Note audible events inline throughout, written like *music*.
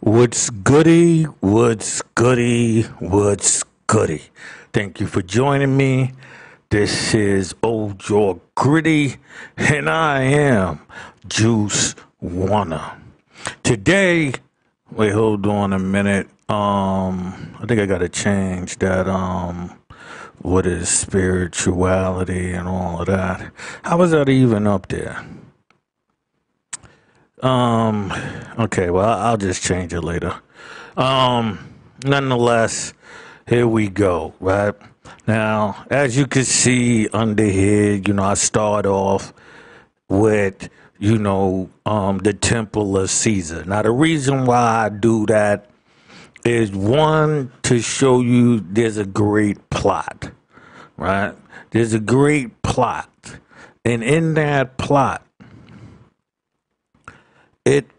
What's goody? What's goody? What's goody? Thank you for joining me. This is Old Jaw Gritty, and I am Juice Wanna. Today, wait, hold on a minute. Um, I think I gotta change that. Um, what is spirituality and all of that? How was that even up there? Um, okay, well, I'll just change it later. Um, nonetheless, here we go, right? Now, as you can see under here, you know, I start off with, you know, um, the Temple of Caesar. Now, the reason why I do that is one, to show you there's a great plot, right? There's a great plot. And in that plot, it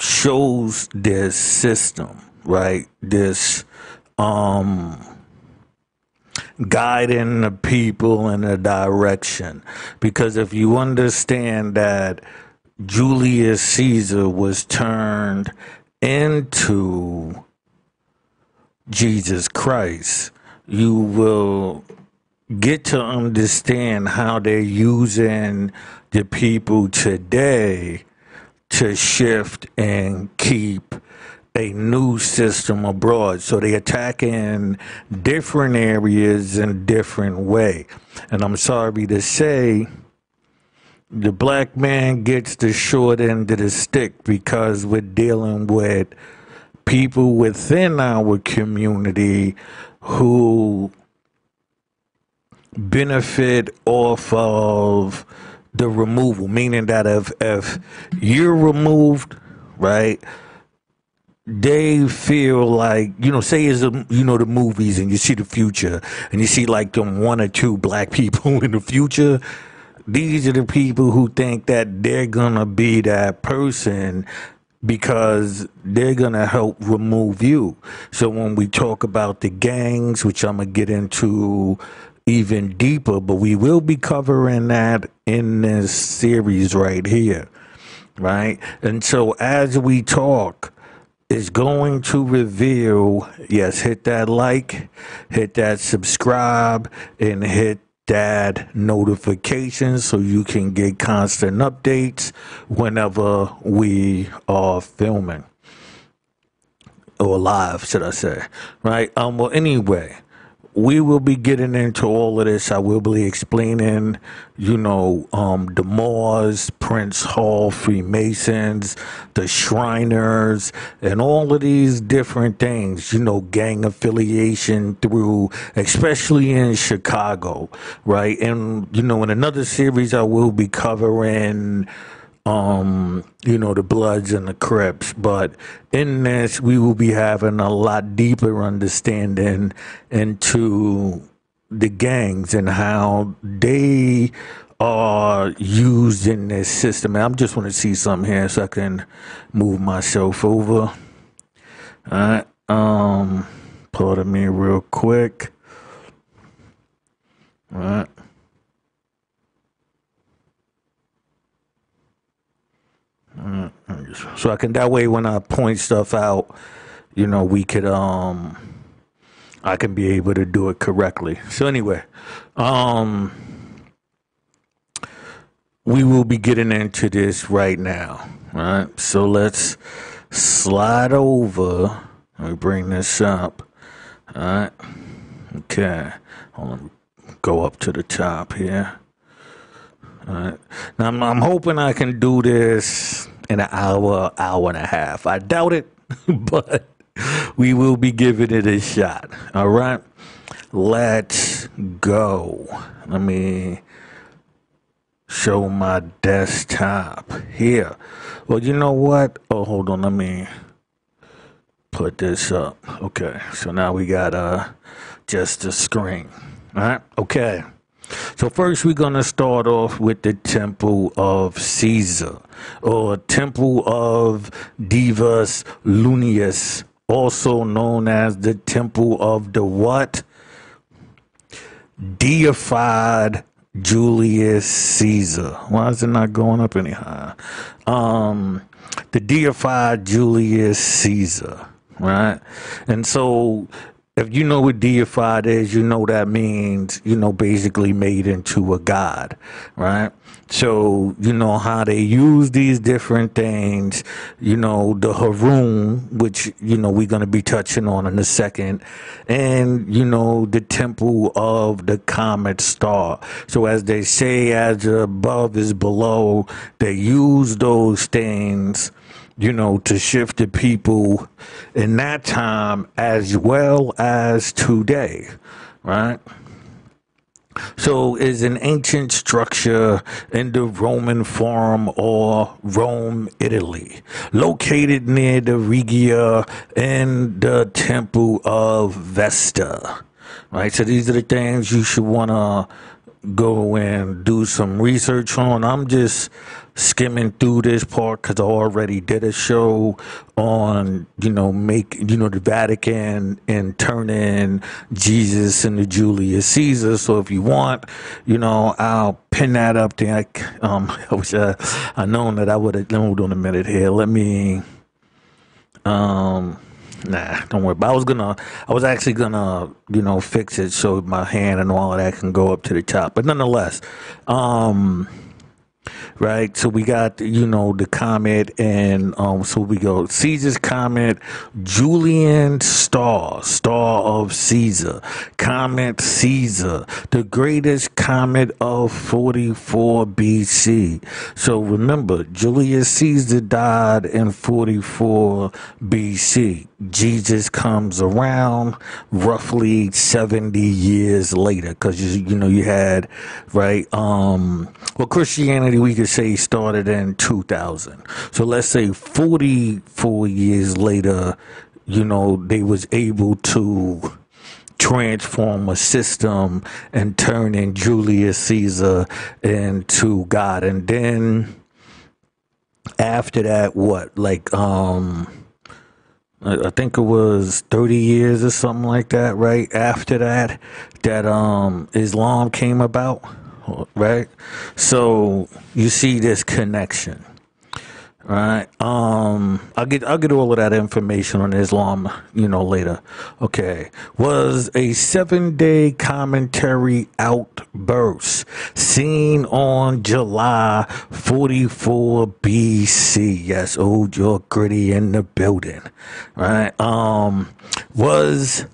shows this system, right? This um guiding the people in a direction. Because if you understand that Julius Caesar was turned into Jesus Christ, you will get to understand how they're using the people today to shift and keep a new system abroad. So they attack in different areas in different way. And I'm sorry to say, the black man gets the short end of the stick because we're dealing with people within our community who benefit off of the removal, meaning that if if you're removed, right, they feel like you know, say is you know the movies and you see the future and you see like them one or two black *laughs* people in the future. These are the people who think that they're gonna be that person because they're gonna help remove you. So when we talk about the gangs, which I'm gonna get into even deeper, but we will be covering that in this series right here, right? And so as we talk, it's going to reveal, yes, hit that like, hit that subscribe, and hit that notification so you can get constant updates whenever we are filming or live, should I say, right? Um, well, anyway, we will be getting into all of this. I will be explaining, you know, um, the Moors, Prince Hall, Freemasons, the Shriners, and all of these different things, you know, gang affiliation through, especially in Chicago, right? And, you know, in another series, I will be covering um, you know, the Bloods and the Crips. But in this, we will be having a lot deeper understanding into the gangs and how they are used in this system. And I'm just want to see something here so I can move myself over. All right. Um, pardon me real quick. All right. So I can that way when I point stuff out, you know, we could um I can be able to do it correctly. So anyway, um we will be getting into this right now. All right. So let's slide over. Let me bring this up. All right. Okay. Hold. Go up to the top here. All right. Now I'm, I'm hoping I can do this in an hour, hour and a half. I doubt it, *laughs* but we will be giving it a shot. All right. Let's go. Let me show my desktop here. Well, you know what? Oh, hold on. Let me put this up. Okay. So now we got uh just a screen. All right. Okay. So first we're going to start off with the Temple of Caesar or Temple of Divus Lunius, also known as the Temple of the what? Deified Julius Caesar. Why is it not going up any higher? Um, the deified Julius Caesar, right? And so if you know what deified is, you know that means, you know, basically made into a god, right? So, you know, how they use these different things, you know, the heroon, which, you know, we're going to be touching on in a second, and, you know, the temple of the comet star. So, as they say, as above is below, they use those things you know, to shift the people in that time as well as today, right? So, is an ancient structure in the Roman Forum or Rome, Italy, located near the Regia and the Temple of Vesta. Right, so these are the things you should want to go and do some research on. I'm just skimming through this part because I already did a show on, you know, make, you know, the Vatican and turning Jesus into Julius Caesar. So if you want, you know, I'll pin that up there. I, um, *laughs* I wish I, I known that I would have, hold on a minute here. Let me, um, Nah, don't worry. But I was gonna, I was actually gonna, you know, fix it so my hand and all of that can go up to the top. But nonetheless, um, right? So we got you know the comet, and um, so we go Caesar's comet, Julian star, star of Caesar, comet Caesar, the greatest comet of 44 BC. So remember, Julius Caesar died in 44 BC. Jesus comes around roughly 70 years later because you, you know you had right um well Christianity we could say started in 2000 so let's say 44 years later you know they was able to transform a system and turning Julius Caesar into God. And then after that what like um I think it was 30 years or something like that, right? After that, that um Islam came about, right? So you see this connection right? Um, I'll get I'll get all of that information on Islam, you know, later. Okay, was a seven day commentary outburst seen on July 44 BC. Yes, old York gritty in the building, right? Um, was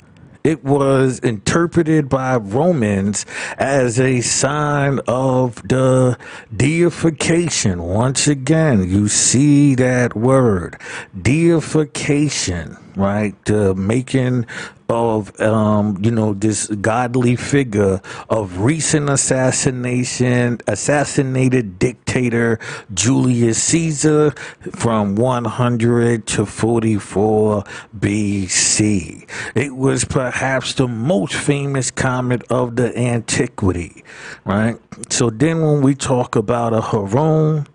it was interpreted by Romans as a sign of the deification. Once again, you see that word, deification, right? The making of um, you know this godly figure of recent assassination assassinated dictator Julius Caesar from 100 to 44 BC. It was perhaps the most famous comet of the antiquity, right? So then when we talk about a heroon,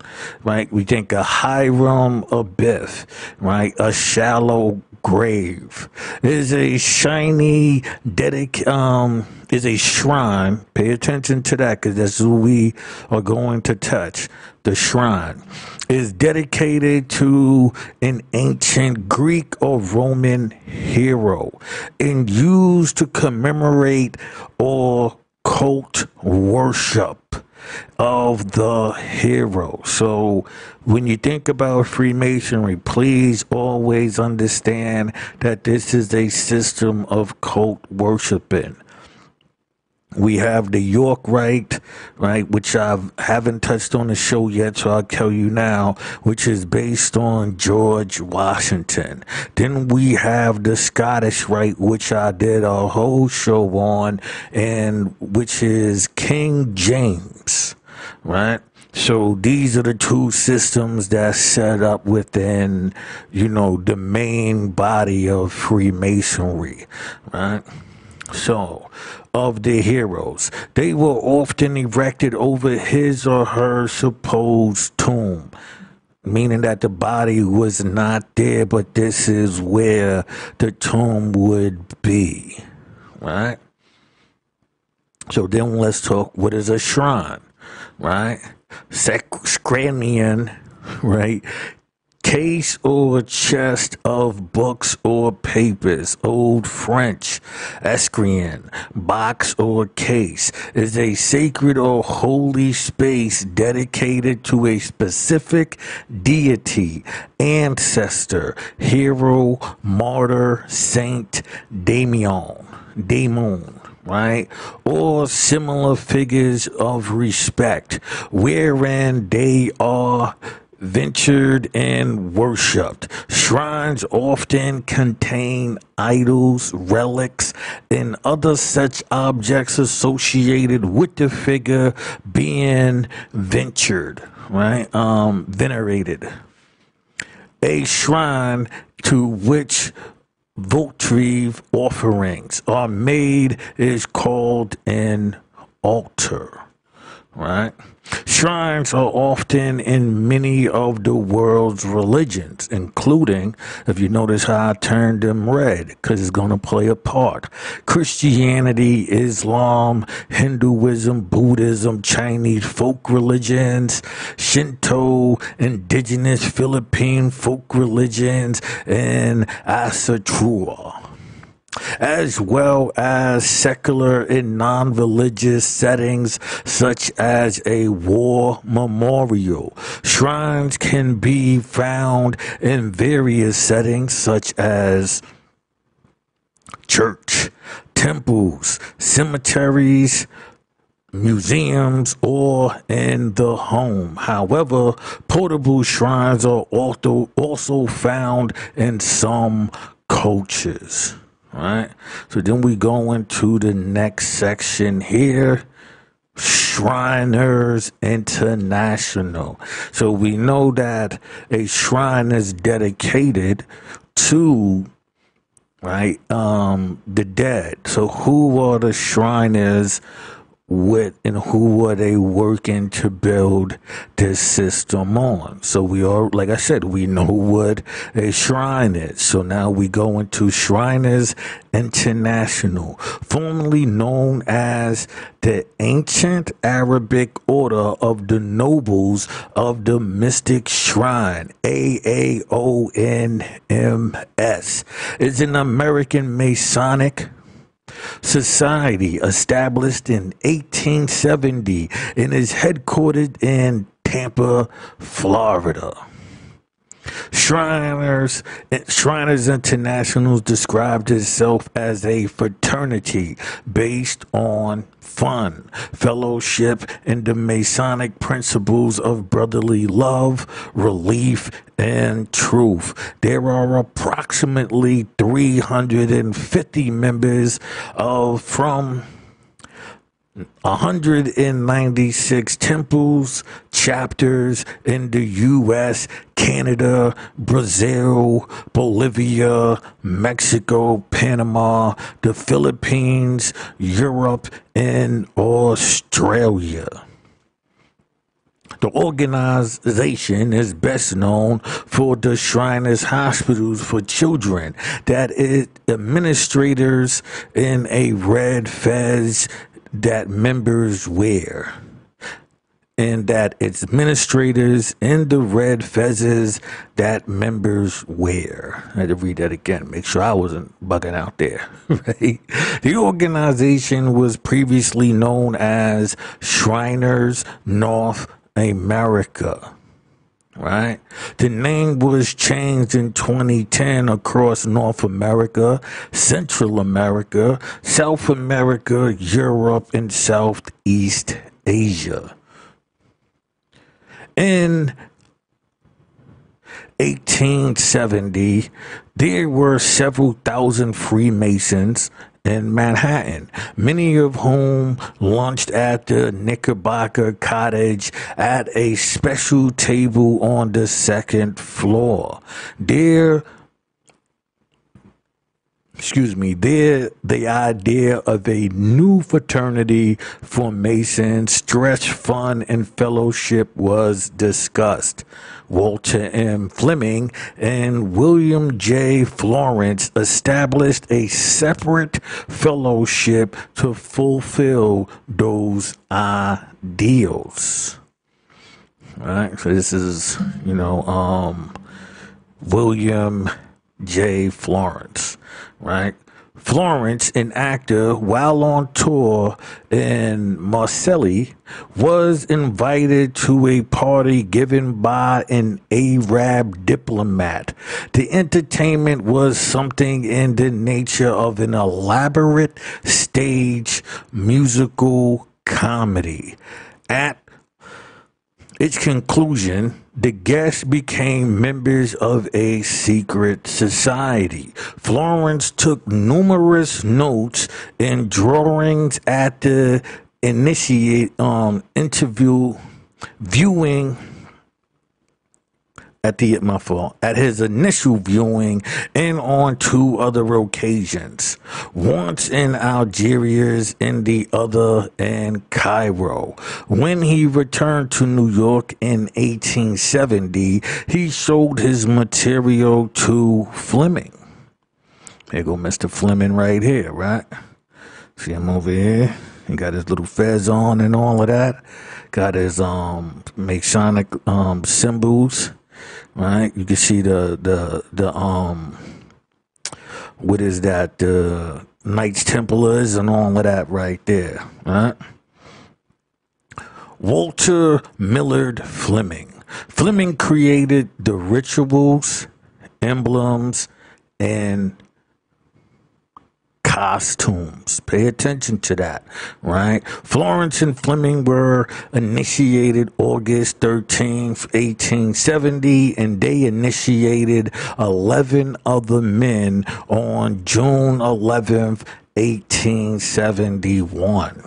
right, we think a Hiram Abiff, right, a shallow grave is a shiny dedic um is a shrine. Pay attention to that because that's who we are going to touch the shrine. Is dedicated to an ancient greek or roman hero and used to commemorate or cult worship of the hero. So when you think about Freemasonry, please always understand that this is a system of cult worshiping. We have the York Rite, right, which I haven't touched on the show yet, so I'll tell you now, which is based on George Washington. Then we have the Scottish Rite, which I did a whole show on, and which is King James, right? So these are the two systems that set up within, you know, the main body of Freemasonry, right? So, of the heroes, they were often erected over his or her supposed tomb, meaning that the body was not there, but this is where the tomb would be, right? So then let's talk what is a shrine, right? Sacranian, *laughs* right? Case or chest of books or papers, Old French, escrien, box or case, is a sacred or holy space dedicated to a specific deity, ancestor, hero, martyr, saint, daemon, daemon right? Or similar figures of respect, wherein they are ventured and worshipped. Shrines often contain idols, relics, and other such objects associated with the figure being ventured, right? Um, venerated. A shrine to which votive offerings are made is called an altar, right? Shrines are often in many of the world's religions, including, if you notice how I turned them red, because it's going to play a part. Christianity, Islam, Hinduism, Buddhism, Chinese folk religions, Shinto, indigenous Philippine folk religions, and Asatrua as well as secular and non religious settings such as a war memorial. Shrines can be found in various settings such as church, temples, cemeteries, museums or in the home. However, portable shrines are also also found in some cultures. All right. So then we go into the next section here. Shriners International. So we know that a shrine is dedicated to right um the dead. So who are the Shriners what and who are they working to build this system on? So we are, like I said, we know what a shrine is. So now we go into Shriners International, formerly known as the Ancient Arabic Order of the Nobles of the Mystic Shrine, AAONMS, is an American Masonic Society, established in 1870 and is headquartered in Tampa, Florida. Shriners, Shriners International described itself as a fraternity based on fun, fellowship, and the Masonic principles of brotherly love, relief, and truth. There are approximately 350 members of from 196 temples, chapters in the US, Canada, Brazil, Bolivia, Mexico, Panama, the Philippines, Europe, and Australia. The organization is best known for the Shriners Hospitals for Children that it administrators in a red fez that members wear and that its administrators in the red fezzes that members wear. I had to read that again, make sure I wasn't bugging out there. *laughs* Right? The organization was previously known as Shriners North America right? The name was changed in 2010 across North America, Central America, South America, Europe, and Southeast Asia. In 1870, there were several thousand Freemasons in Manhattan, many of whom lunched at the Knickerbocker Cottage at a special table on the second floor. There excuse me, there the idea of a new fraternity for Masons, stretch fun and fellowship was discussed. Walter M. Fleming and William J. Florence established a separate fellowship to fulfill those ideals. All right, so this is, you know, um, William J. Florence, right? Florence, an actor, while on tour in Marseille, was invited to a party given by an Arab diplomat. The entertainment was something in the nature of an elaborate stage musical comedy. At its conclusion, the guests became members of a secret society. Florence took numerous notes and drawings at the initiate um, interview viewing at the my at his initial viewing and on two other occasions once in algiers and the other in cairo. When he returned to new york in 1870 he showed his material to fleming. Here go mr fleming right here right? See him over here? He got his little fez on and all of that. Got his um masonic um symbols right? You can see the the the um what is that the Knights Templars and all of that right there, right? Walter Millard Fleming. Fleming created the rituals, emblems, and costumes. Pay attention to that, right? Florence and Fleming were initiated August 13th, 1870, and they initiated 11 other men on June 11th, 1871.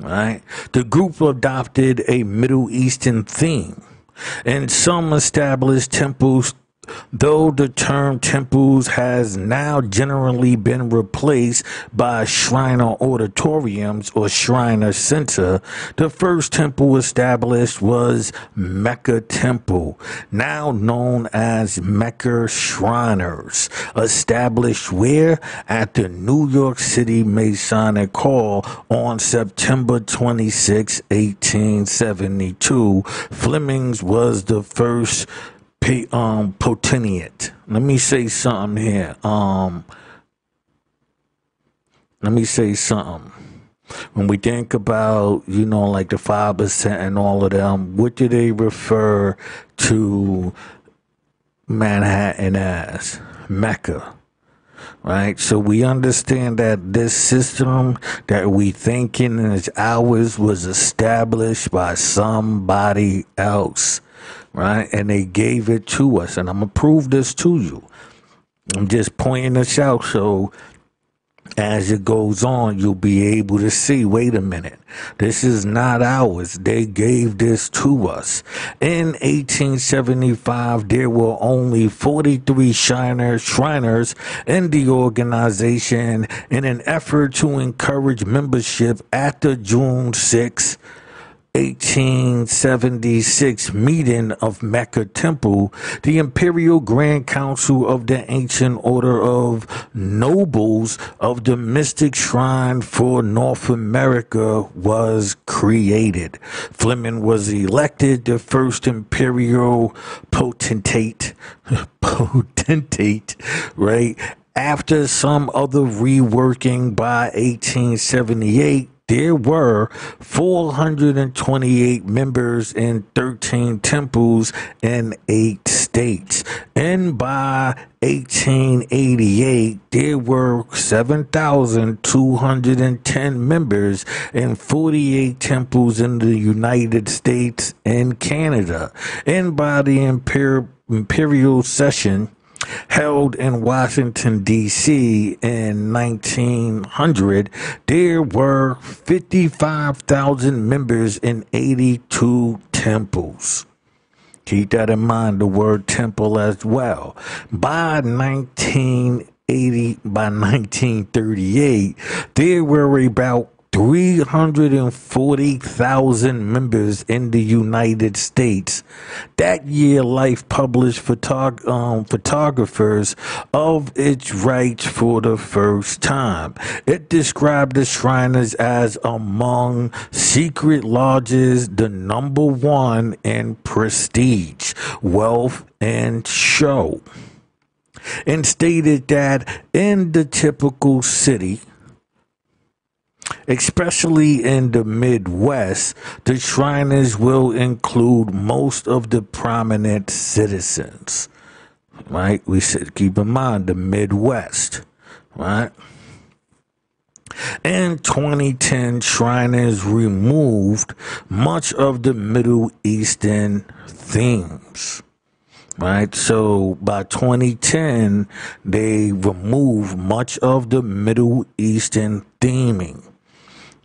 Right? The group adopted a Middle Eastern theme, and some established temples Though the term temples has now generally been replaced by Shriner auditoriums or Shriner Center, the first temple established was Mecca Temple, now known as Mecca Shriners, established where? At the New York City Masonic Hall on September 26, 1872. Fleming's was the first um. Let me say something here. Um let me say something. When we think about, you know, like the five percent and all of them, what do they refer to Manhattan as? Mecca. Right? So we understand that this system that we thinking is ours was established by somebody else right? And they gave it to us, and I'm gonna prove this to you. I'm just pointing this out so as it goes on, you'll be able to see wait a minute, this is not ours. They gave this to us. In 1875, there were only 43 Shriners, Shriners in the organization in an effort to encourage membership the June 6 1876 meeting of Mecca Temple, the Imperial Grand Council of the Ancient Order of Nobles of the Mystic Shrine for North America was created. Fleming was elected the first imperial potentate, *laughs* potentate, right? After some other reworking by 1878, there were 428 members in 13 temples in eight states. And by 1888, there were 7,210 members in 48 temples in the United States and Canada. And by the imperial session, held in Washington, D.C. in 1900, there were 55,000 members in 82 temples. Keep that in mind, the word temple as well. By 1980, by 1938, there were about 340,000 members in the United States. That year, Life published photog- um, photographers of its rights for the first time. It described the Shriners as among secret lodges, the number one in prestige, wealth, and show. And stated that in the typical city, especially in the Midwest, the Shriners will include most of the prominent citizens. Right? We should keep in mind the Midwest. Right? In 2010, Shriners removed much of the Middle Eastern themes right? So by 2010, they removed much of the Middle Eastern theming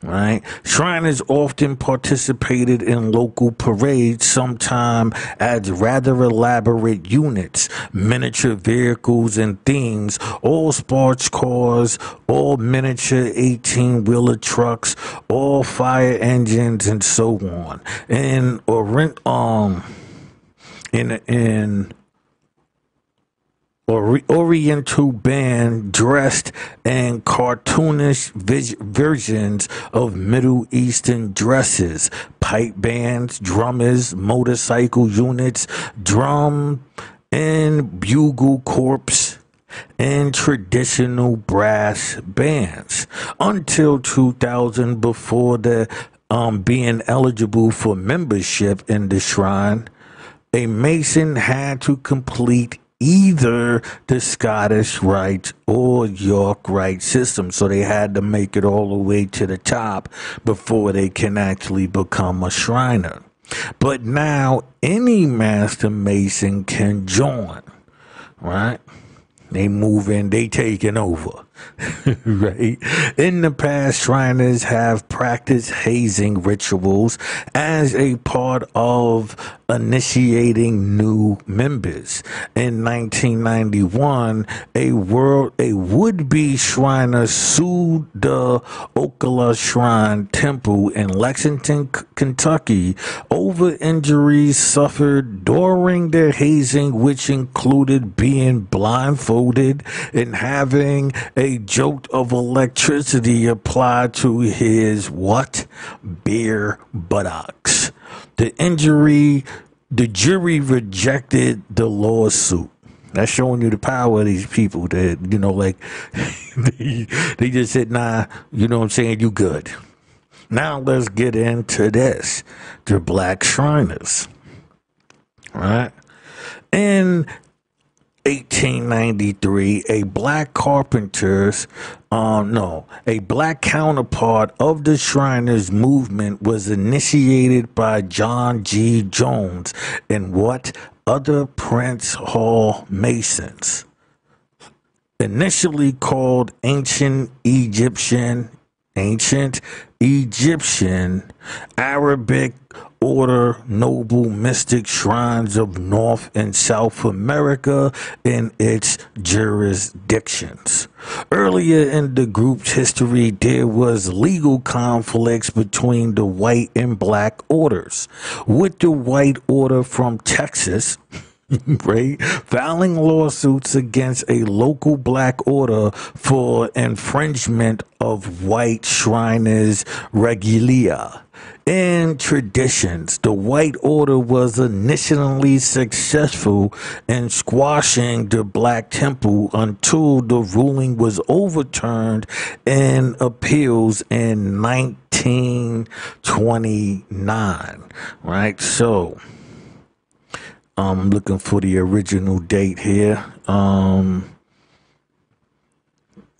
right? Shriners often participated in local parades, sometimes as rather elaborate units, miniature vehicles and themes, all sports cars, all miniature 18 wheeler trucks, all fire engines, and so on. And or rent um in in or Oriental band dressed in cartoonish versions of Middle Eastern dresses, pipe bands, drummers, motorcycle units, drum and bugle corps, and traditional brass bands. Until 2000 before the um, being eligible for membership in the shrine a mason had to complete either the Scottish Rite or York Rite system. So they had to make it all the way to the top before they can actually become a Shriner. But now any Master Mason can join, right? They move in, they taking over. *laughs* right? In the past, Shriners have practiced hazing rituals as a part of initiating new members. In 1991, a world a would-be Shriner sued the Oleika Shrine Temple in Lexington, Kentucky, over injuries suffered during their hazing, which included being blindfolded and having a jolt of electricity applied to his what? Bare buttocks. The injury, the jury rejected the lawsuit. That's showing you the power of these people that, you know, like, *laughs* they, they just said, nah, you know what I'm saying, you good. Now let's get into this. The Black Shriners. Right? And 1893, a black carpenter's, um, no, a black counterpart of the Shriners movement was initiated by John G. Jones and what other Prince Hall Masons. Initially called Ancient Egyptian, Ancient Egyptian, Arabic order noble mystic shrines of North and South America in its jurisdictions. Earlier in the group's history, there was legal conflicts between the white and black orders, with the white order from Texas *laughs* right? Filing lawsuits against a local black order for infringement of white Shriners' regalia and traditions. The White Order was initially successful in squashing the Black Temple until the ruling was overturned in appeals in 1929. Right? So, I'm looking for the original date here. Um,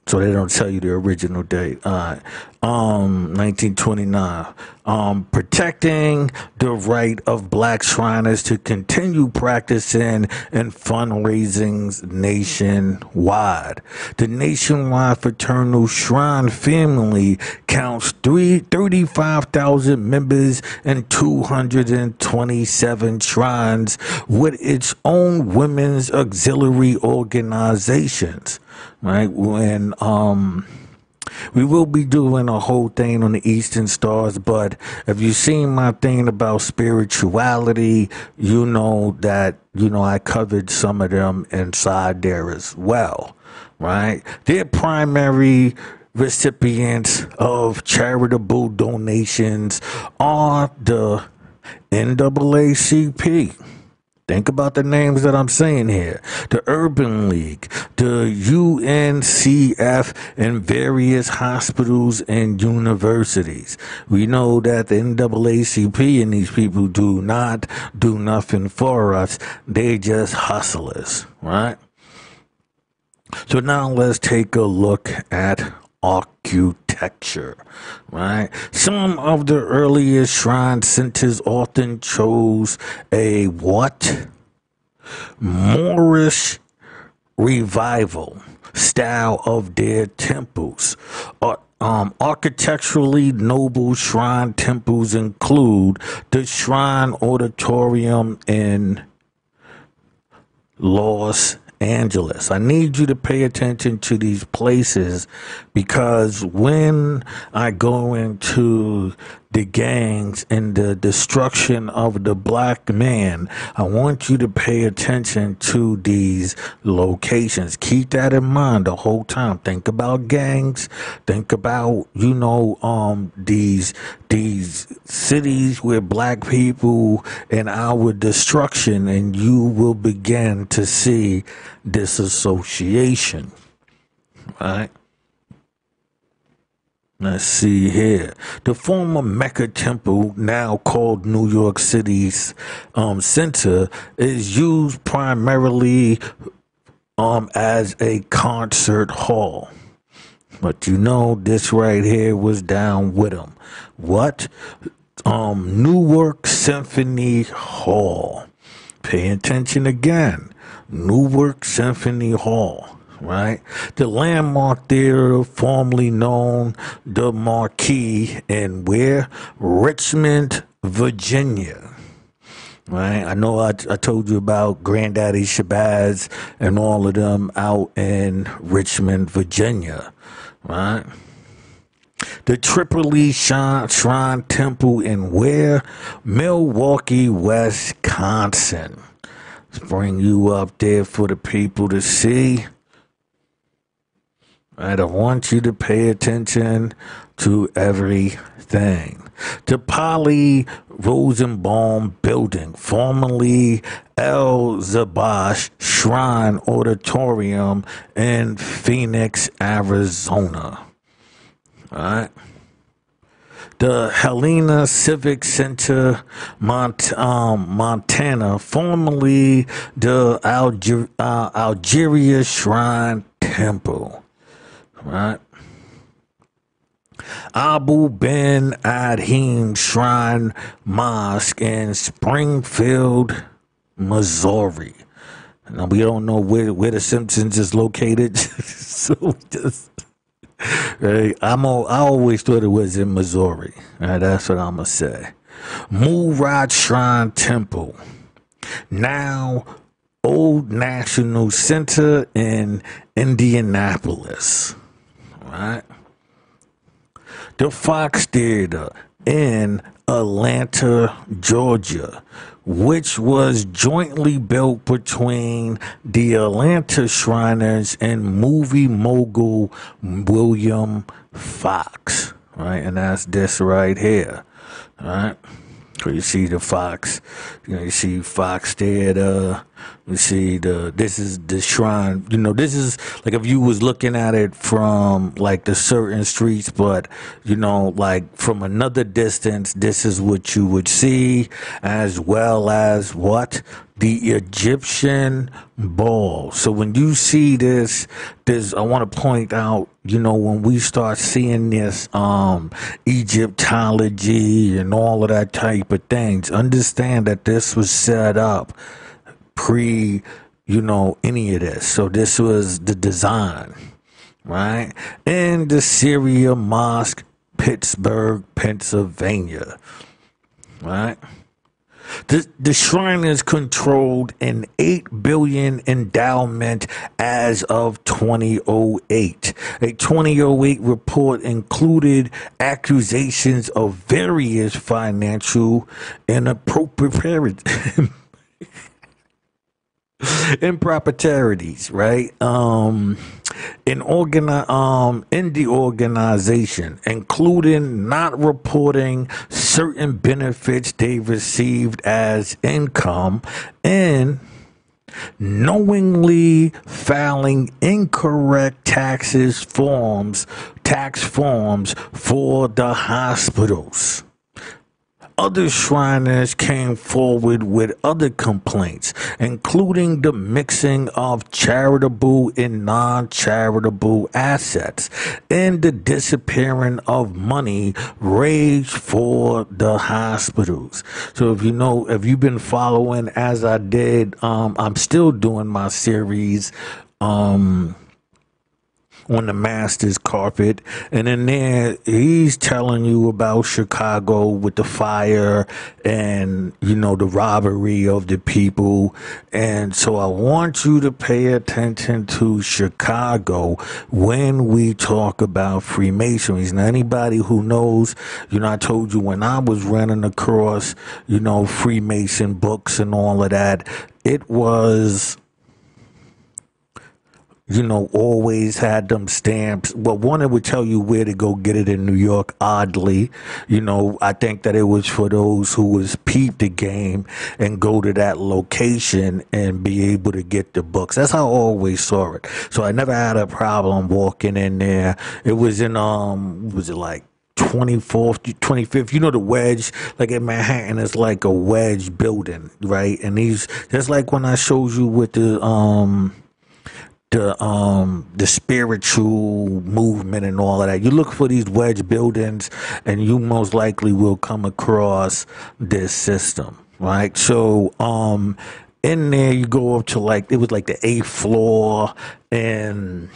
so they don't tell you the original date. Um, 1929. Um, protecting the right of black Shriners to continue practicing and fundraising nationwide. The nationwide fraternal shrine family counts three, 35,000 members and 227 shrines with its own women's auxiliary organizations right? When um We will be doing a whole thing on the Eastern Stars, but if you've seen my thing about spirituality, you know that, you know, I covered some of them inside there as well, right? Their primary recipients of charitable donations are the NAACP. Think about the names that I'm saying here. The Urban League, the UNCF, and various hospitals and universities. We know that the NAACP and these people do not do nothing for us. They just hustlers, right? So now let's take a look at architecture, right? Some of the earliest shrine centers often chose a what? Moorish revival style of their temples. Uh, um, architecturally noble shrine temples include the Shrine Auditorium in Los Angeles. I need you to pay attention to these places because when I go into the gangs and the destruction of the black man, I want you to pay attention to these locations. Keep that in mind the whole time. Think about gangs. Think about, you know, um, these, these cities where black people and our destruction and you will begin to see this association. Right? Let's see here. The former Mecca Temple, now called New York City's um, center, is used primarily um, as a concert hall. But you know, this right here was down with them. What? Um, Newark Symphony Hall. Pay attention again. Newark Symphony Hall right? The landmark theater, formerly known the Marquis, in where Richmond, Virginia. Right, I know I, I told you about Granddaddy Shabazz and all of them out in Richmond, Virginia. Right, the Tripoli Shrine, Shrine Temple in where Milwaukee, Wisconsin. Let's bring you up there for the people to see. I don't want you to pay attention to everything. The Polly Rosenbaum Building, formerly El Zabash Shrine Auditorium in Phoenix, Arizona. All right. The Helena Civic Center, Mont, um, Montana, formerly the Alger, uh, Algeria Shrine Temple right? Abu Ben Adhim Shrine Mosque in Springfield, Missouri. Now we don't know where, where the Simpsons is located, *laughs* so just right, I'm I always thought it was in Missouri. Right, that's what I'm gonna say. Murat Shrine Temple, now Old National Center in Indianapolis right? The Fox Theater in Atlanta, Georgia, which was jointly built between the Atlanta Shriners and movie mogul William Fox, right? And that's this right here, right? So you see the Fox, you know, you see Fox Theater, you see the this is the shrine. You know, this is like if you was looking at it from like the certain streets, but you know, like from another distance, this is what you would see, as well as what the Egyptian ball. So when you see this, this I want to point out, you know, when we start seeing this um Egyptology and all of that type of things, understand that this was set up pre, you know, any of this. So this was the design, right? And the Syria Mosque, Pittsburgh, Pennsylvania, right? The, the shrine is controlled an 8 billion endowment as of 2008. A 2008 report included accusations of various financial inappropriate *laughs* *laughs* improprieties, right? Um, in organi- um, in the organization, including not reporting certain benefits they received as income and knowingly filing incorrect taxes forms tax forms for the hospitals other Shriners came forward with other complaints, including the mixing of charitable and non charitable assets and the disappearing of money raised for the hospitals. So, if you know, if you've been following as I did, um, I'm still doing my series. Um, on the master's carpet. And in there, he's telling you about Chicago with the fire and, you know, the robbery of the people. And so I want you to pay attention to Chicago when we talk about Freemasonry. Now, anybody who knows, you know, I told you when I was running across, you know, Freemason books and all of that, it was you know, always had them stamps. Well, one, it would tell you where to go get it in New York, oddly. You know, I think that it was for those who was peep the game and go to that location and be able to get the books. That's how I always saw it. So I never had a problem walking in there. It was in, um, was it like 24th, 25th. You know the wedge, like in Manhattan, it's like a wedge building, right? And these, just like when I showed you with the, um, the um the spiritual movement and all of that. You look for these wedge buildings and you most likely will come across this system. Right. So um in there you go up to like it was like the eighth floor and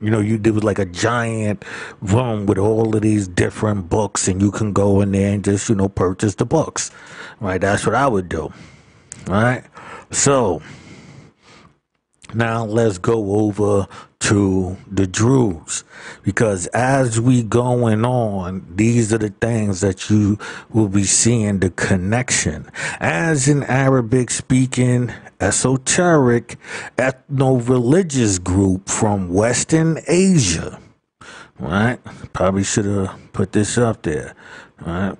you know, you there was like a giant room with all of these different books, and you can go in there and just, you know, purchase the books. Right? That's what I would do. Right? So, now let's go over to the Druze because as we going on, these are the things that you will be seeing the connection. As an Arabic speaking, esoteric, ethno religious group from Western Asia, right? Probably should have put this up there, right?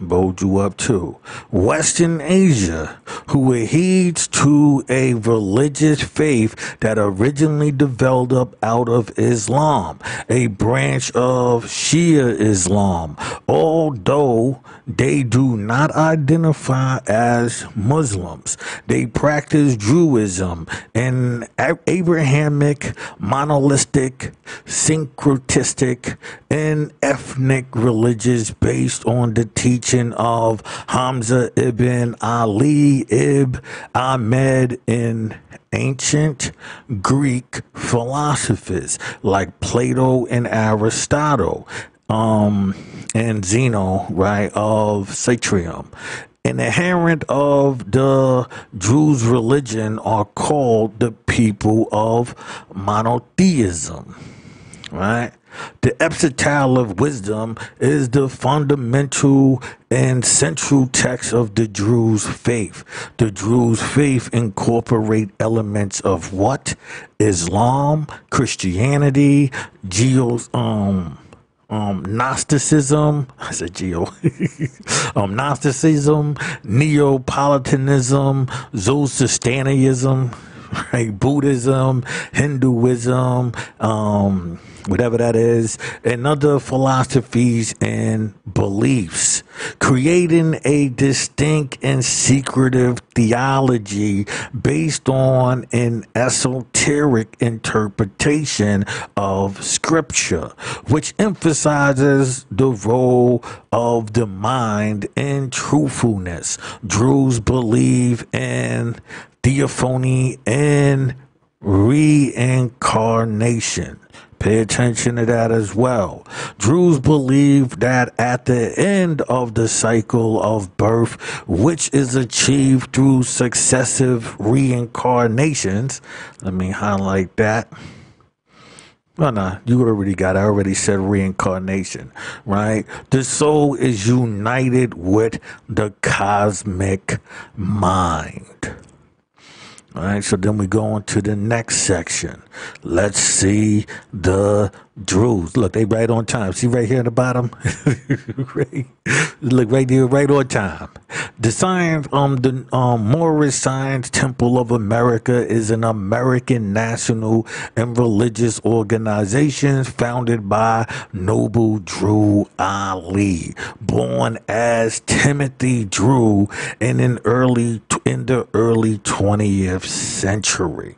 Bold you up too. Western Asia, who adheres to a religious faith that originally developed out of Islam, a branch of Shia Islam, although they do not identify as Muslims. They practice Druidism and Abrahamic, monolithic, syncretistic, and ethnic religions based on the teaching of Hamza ibn Ali ibn Ahmed in ancient Greek philosophers like Plato and Aristotle um, and Zeno, right, of Citium. An adherent of the Druze religion are called the people of monotheism, right? The Epitaph of Wisdom is the fundamental and central text of the Druze faith. The Druze faith incorporate elements of what? Islam, Christianity, Geos, um, um, Gnosticism, *laughs* I said geo, *laughs* um, Gnosticism, Neoplatonism, Zoroastrianism, *laughs* right, Buddhism, Hinduism, um, whatever that is, and other philosophies and beliefs, creating a distinct and secretive theology based on an esoteric interpretation of scripture, which emphasizes the role of the mind in truthfulness. Druze believe in theophany and reincarnation Pay attention to that as well. Druze believe that at the end of the cycle of birth, which is achieved through successive reincarnations, let me highlight that. No, no, you already got. I already said reincarnation, right? The soul is united with the cosmic mind. All right, so then we go on to the next section. Let's see the Drews. Look, they right on time. See right here in the bottom? *laughs* Look right there, right on time. The science, um, the um, Moorish Science Temple of America is an American national and religious organization founded by Noble Drew Ali, born as Timothy Drew in an early in the early 20th century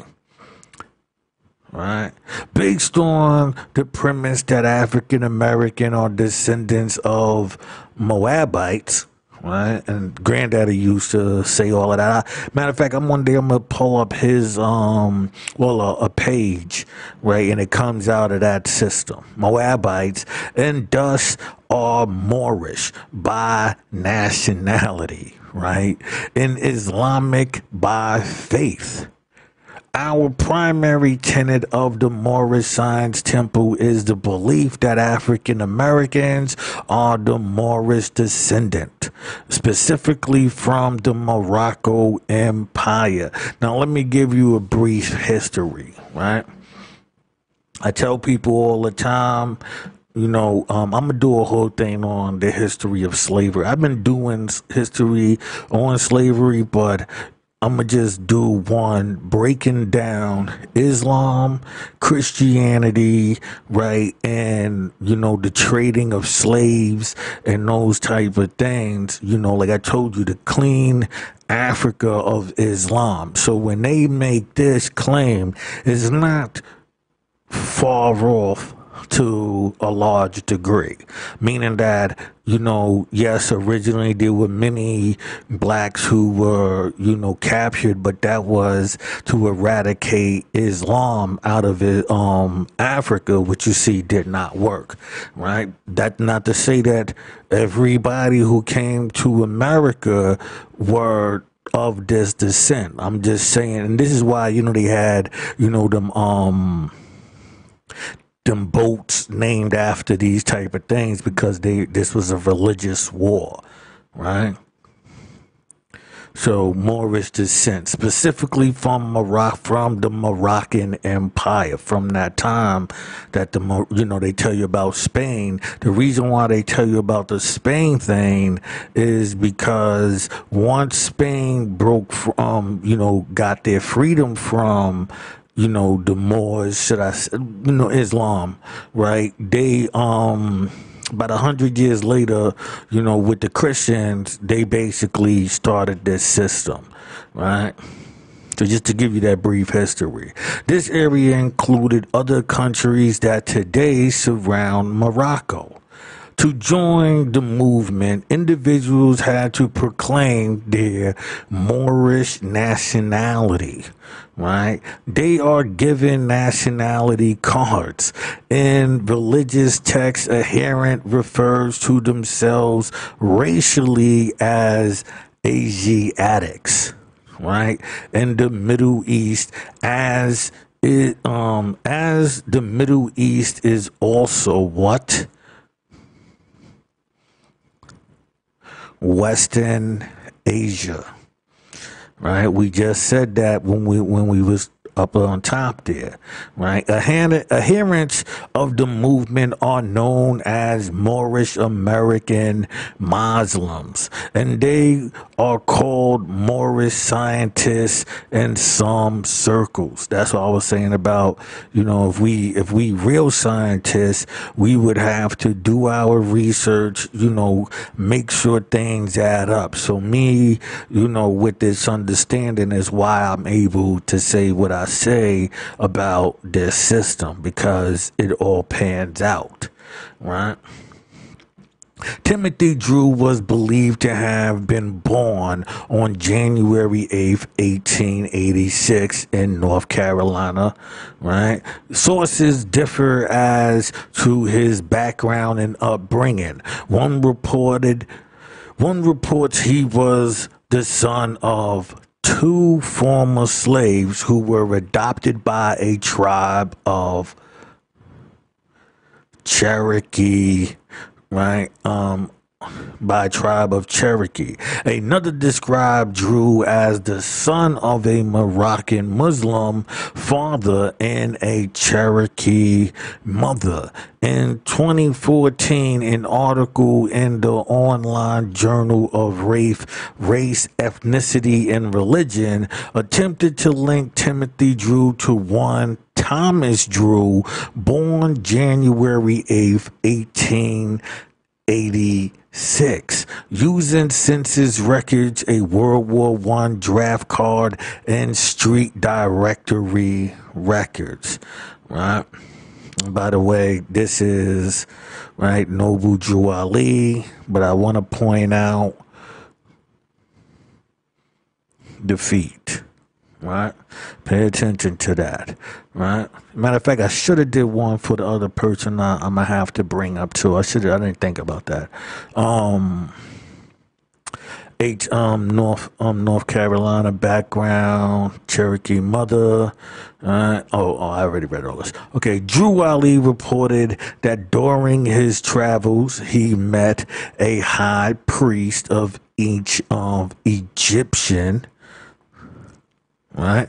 right? Based on the premise that African American are descendants of Moabites, right? And granddaddy used to say all of that. Matter of fact, I'm one day I'm gonna pull up his um, well, a, a page, right, and it comes out of that system. Moabites and thus are Moorish by nationality, right? In Islamic by faith our primary tenet of the Moorish Science Temple is the belief that African Americans are the Moorish descendant, specifically from the Morocco Empire. Now, let me give you a brief history, right? I tell people all the time, you know, um, I'm gonna do a whole thing on the history of slavery. I've been doing history on slavery, but I'm gonna just do one breaking down Islam, Christianity, right, and you know the trading of slaves and those type of things. You know, like I told you, the clean Africa of Islam. So when they make this claim, it's not far off to a large degree, meaning that, you know, yes, originally there were many blacks who were, you know, captured, but that was to eradicate Islam out of um, Africa, which you see did not work, right? That not to say that everybody who came to America were of this descent. I'm just saying, and this is why, you know, they had, you know, them, um, them boats named after these type of things because they this was a religious war, right? So Moorish descent, specifically from Morocco, from the Moroccan Empire, from that time that the you know they tell you about Spain. The reason why they tell you about the Spain thing is because once Spain broke from um, you know got their freedom from you know, the Moors, should I you know, Islam, right? They, um, about a hundred years later, you know, with the Christians, they basically started this system, right? So just to give you that brief history, this area included other countries that today surround Morocco. To join the movement, individuals had to proclaim their Moorish nationality, right? They are given nationality cards. In religious texts, adherent refers to themselves racially as Asiatics, right? In the Middle East, as it um as the Middle East is also what Western Asia. Right? We just said that when we when we was up on top there, right? Adherents of the movement are known as Moorish American Muslims, and they are called Moorish scientists in some circles. That's what I was saying about, you know, if we if we real scientists, we would have to do our research, you know, make sure things add up. So me, you know, with this understanding is why I'm able to say what I say about this system because it all pans out, right? Timothy Drew was believed to have been born on January 8th, 1886 in North Carolina, right? Sources differ as to his background and upbringing. One reported one reports he was the son of two former slaves who were adopted by a tribe of Cherokee right? Um, by tribe of Cherokee. Another described Drew as the son of a Moroccan Muslim father and a Cherokee mother. In 2014, an article in the online Journal of Race, Race, Ethnicity, and Religion attempted to link Timothy Drew to one Thomas Drew, born January 8th, 1880 Six, using census records, a World War One draft card, and street directory records. Right. By the way, this is right Noble Drew Ali, but I want to point out defeat right? Pay attention to that, right? Matter of fact, I should have did one for the other person I, am gonna have to bring up too. I should I didn't think about that. Um, H um North um North Carolina background, Cherokee mother. Uh, oh, oh, I already read all this. Okay, Drew Ali reported that during his travels he met a high priest of each of Egyptian right?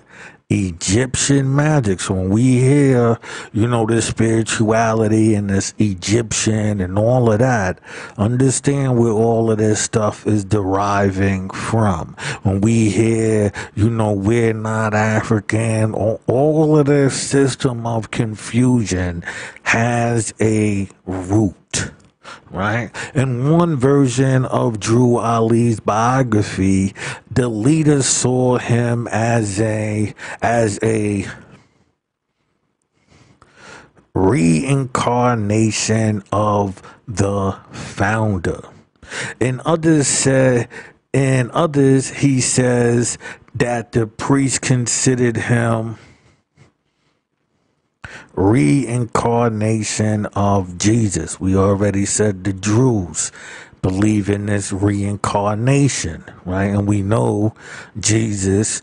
Egyptian magic. So when we hear, you know, this spirituality and this Egyptian and all of that, understand where all of this stuff is deriving from. When we hear, you know, we're not African, all of this system of confusion has a root right? In one version of Drew Ali's biography, the leader saw him as a as a reincarnation of the founder. In others said in others he says that the priest considered him reincarnation of Jesus. We already said the Druze believe in this reincarnation, right? And we know Jesus,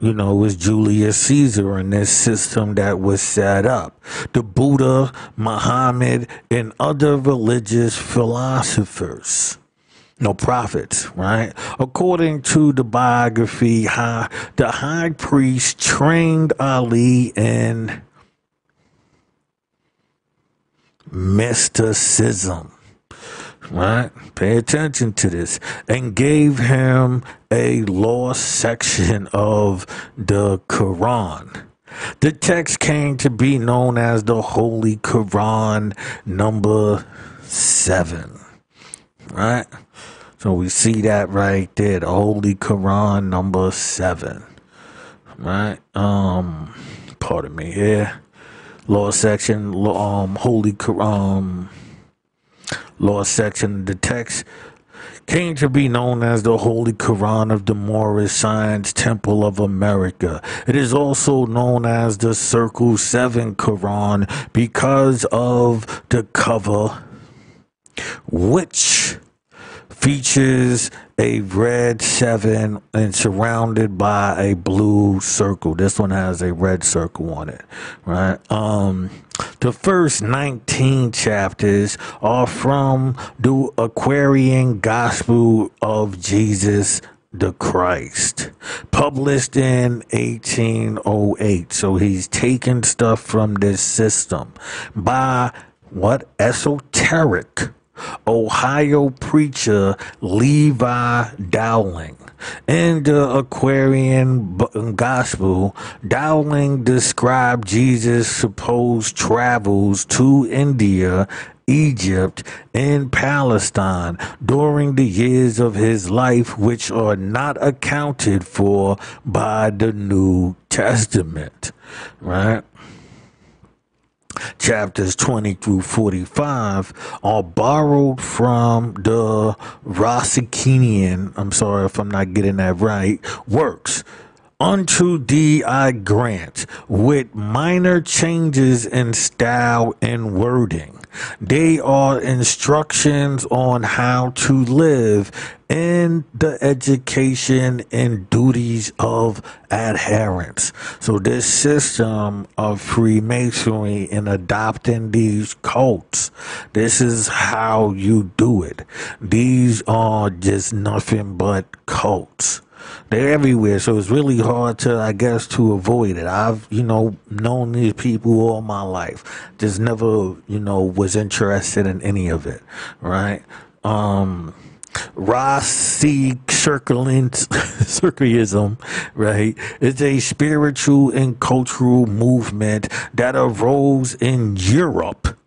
you know, was Julius Caesar in this system that was set up. The Buddha, Muhammad, and other religious philosophers no prophets, right? According to the biography, the high priest trained Ali in mysticism. Right? Pay attention to this. And gave him a lost section of the Quran. The text came to be known as the Holy Quran number seven. Right? So we see that right there, the Holy Quran number seven. Right? Um, pardon me here law section, um, holy, um, law section. The text came to be known as the Holy Quran of the Moorish Science Temple of America. It is also known as the Circle 7 Quran because of the cover, which features a red seven and surrounded by a blue circle. This one has a red circle on it, right? Um, the first 19 chapters are from the Aquarian Gospel of Jesus the Christ, published in 1808. So he's taking stuff from this system by what esoteric Ohio preacher Levi Dowling. In the Aquarian Gospel, Dowling described Jesus' supposed travels to India Egypt and Palestine during the years of his life, which are not accounted for by the New Testament. Right? Chapters 20 through 45 are borrowed from the Rossicanian, I'm sorry if I'm not getting that right, works. Unto thee I grant, with minor changes in style and wording. They are instructions on how to live in the education and duties of adherence. So, this system of Freemasonry in adopting these cults, this is how you do it. These are just nothing but cults they're everywhere, so it's really hard to, I guess, to avoid it. I've, you know, known these people all my life. Just never, you know, was interested in any of it, right? Um, Ross C. *laughs* Circleism, right, It's a spiritual and cultural movement that arose in Europe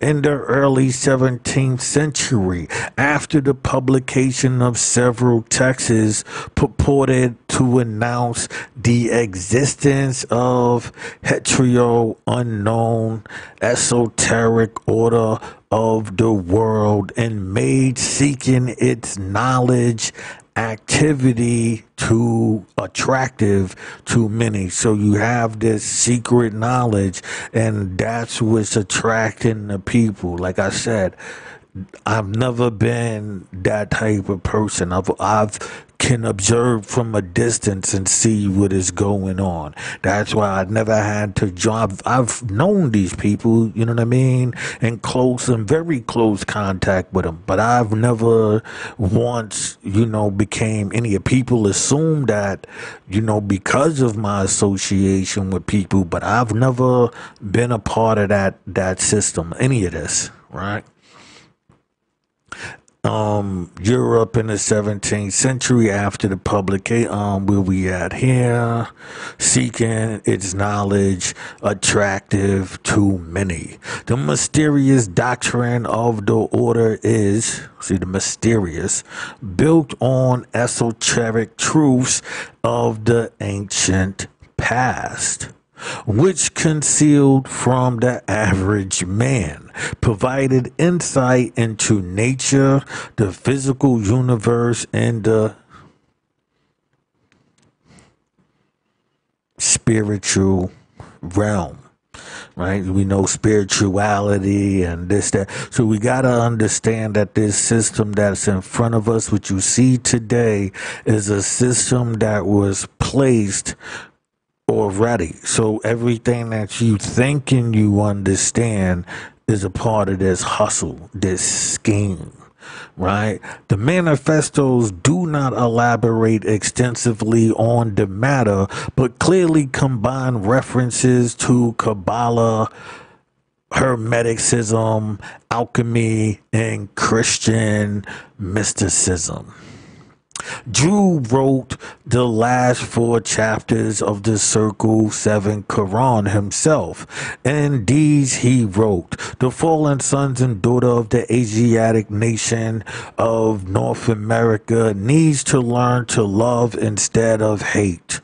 in the early 17th century after the publication of several texts purported to announce the existence of hetero unknown esoteric order of the world and made seeking its knowledge activity too attractive to many. So you have this secret knowledge, and that's what's attracting the people. Like I said, I've never been that type of person. I've I've can observe from a distance and see what is going on. That's why I never had to. I've, I've known these people, you know what I mean, in close and very close contact with them, but I've never once, you know, became any of people assume that, you know, because of my association with people, but I've never been a part of that that system, any of this, right? Um, Europe in the 17th century after the publication, um, where we at here, seeking its knowledge attractive to many. The mysterious doctrine of the order is, see, the mysterious, built on esoteric truths of the ancient past which concealed from the average man, provided insight into nature, the physical universe, and the spiritual realm. Right? We know spirituality and this, that. So we got to understand that this system that's in front of us, what you see today, is a system that was placed already. So everything that you think and you understand is a part of this hustle, this scheme, right? The manifestos do not elaborate extensively on the matter, but clearly combine references to Kabbalah, Hermeticism, alchemy, and Christian mysticism. Drew wrote the last four chapters of the Circle 7 Quran himself. and these he wrote, The fallen sons and daughter of the Asiatic nation of North America needs to learn to love instead of hate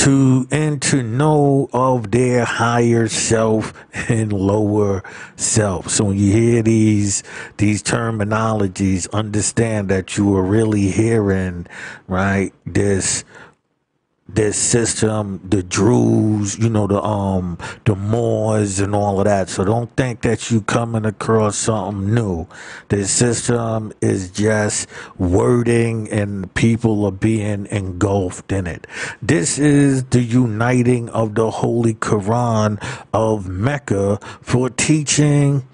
to and to know of their higher self and lower self. So when you hear these these terminologies, understand that you are really hearing right this this system, the Druze, you know, the um the Moors and all of that. So don't think that you coming across something new. This system is just wording and people are being engulfed in it. This is the uniting of the Holy Quran of Mecca for teaching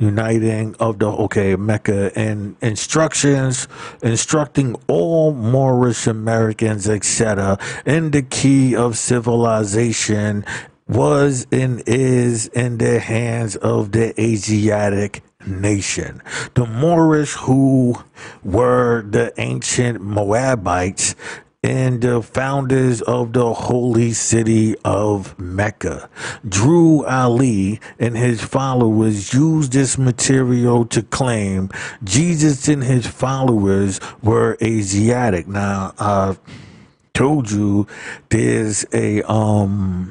uniting of the okay Mecca and instructions instructing all Moorish Americans etc. in the key of civilization was and is in the hands of the Asiatic nation. The Moorish who were the ancient Moabites and the founders of the holy city of Mecca. Drew Ali and his followers used this material to claim Jesus and his followers were Asiatic. Now, uh, told you there's a um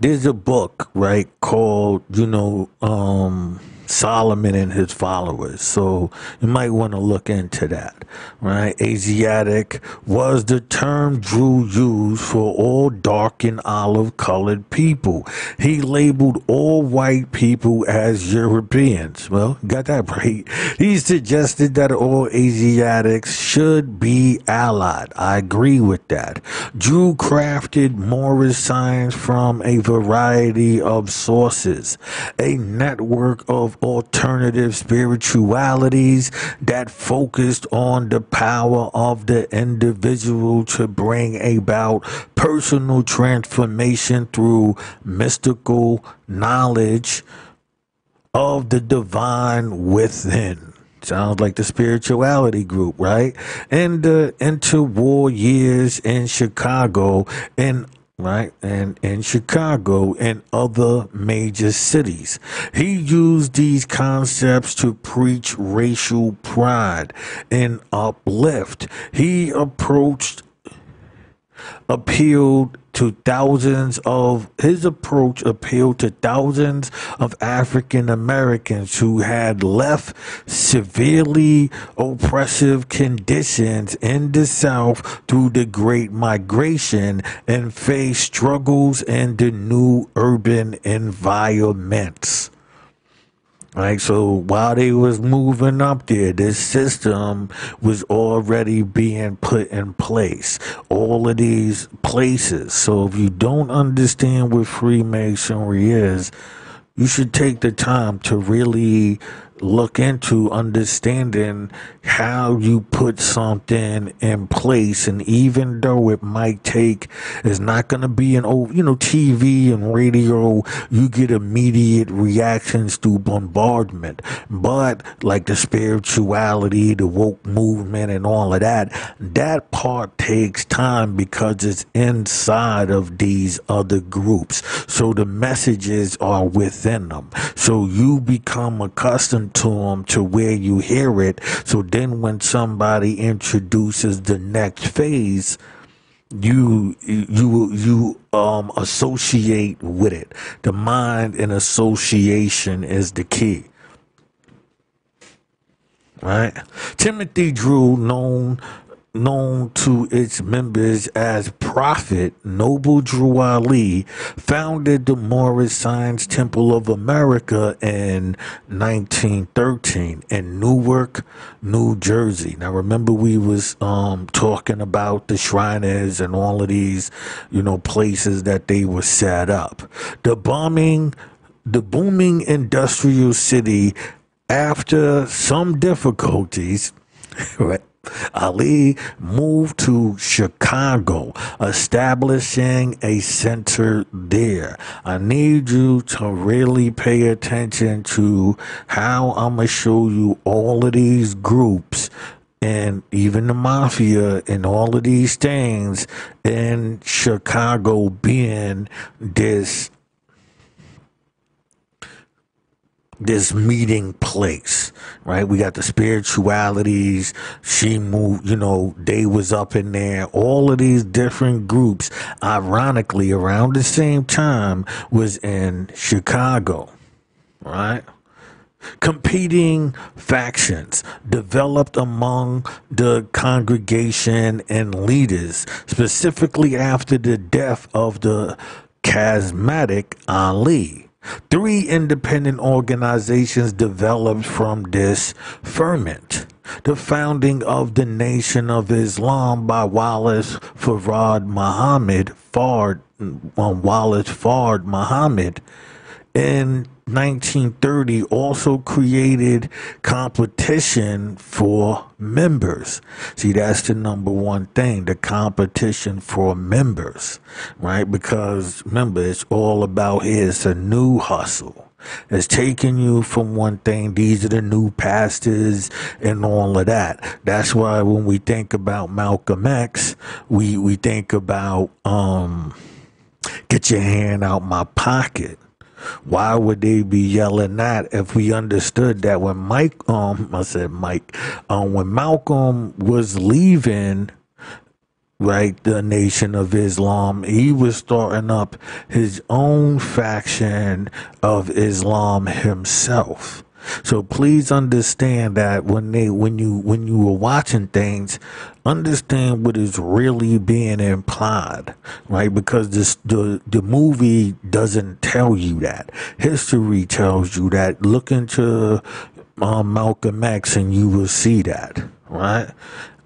there's a book right called you know um Solomon and his followers. So you might want to look into that, right? Asiatic was the term Drew used for all dark and olive colored people. He labeled all white people as Europeans. Well, got that *laughs* right. He suggested that all Asiatics should be allied. I agree with that. Drew crafted Moorish Science from a variety of sources, a network of alternative spiritualities that focused on the power of the individual to bring about personal transformation through mystical knowledge of the divine within. Sounds like the spirituality group, right? And the interwar years in Chicago and right? And in Chicago and other major cities. He used these concepts to preach racial pride and uplift. He approached appealed to thousands of his approach appealed to thousands of African Americans who had left severely oppressive conditions in the South through the Great Migration and faced struggles in the new urban environments. Right, so while they was moving up there, this system was already being put in place. All of these places. So if you don't understand what Freemasonry is, you should take the time to really look into understanding how you put something in place and even though it might take it's not going to be an old you know tv and radio you get immediate reactions through bombardment. But like the spirituality the woke movement and all of that that part takes time because it's inside of these other groups. So the messages are within them. So you become accustomed to them to where you hear it. So then when somebody introduces the next phase, you you you um associate with it. The mind and association is the key. Right? Timothy Drew, known known to its members as Prophet Noble Drew Ali, founded the Moorish Science Temple of America in 1913 in Newark, New Jersey. Now remember we was um, talking about the Shriners and all of these, you know, places that they were set up. The bombing the booming industrial city after some difficulties *laughs* right Ali moved to Chicago, establishing a center there. I need you to really pay attention to how I'm going to show you all of these groups and even the mafia and all of these things in Chicago being this this meeting place, right? We got the spiritualities. She moved, you know, they was up in there. All of these different groups, ironically, around the same time, was in Chicago, right? Competing factions developed among the congregation and leaders, specifically after the death of the charismatic Ali Three independent organizations developed from this ferment. The founding of the Nation of Islam by Wallace Farad Muhammad, Fard, um, Wallace Fard Muhammad in 1930 also created competition for members. See, that's the number one thing, the competition for members, right? Because remember, it's all about here, it's a new hustle. It's taking you from one thing. These are the new pastors and all of that. That's why when we think about Malcolm X, we, we think about, um, get your hand out my pocket why would they be yelling that if we understood that when Mike, um, I said Mike, um, when Malcolm was leaving, right, the Nation of Islam. He was starting up his own faction of Islam himself. So please understand that when they when you when you were watching things, understand what is really being implied, right? Because this the the movie doesn't tell you that. History tells you that. Look into um, Malcolm X and you will see that, right?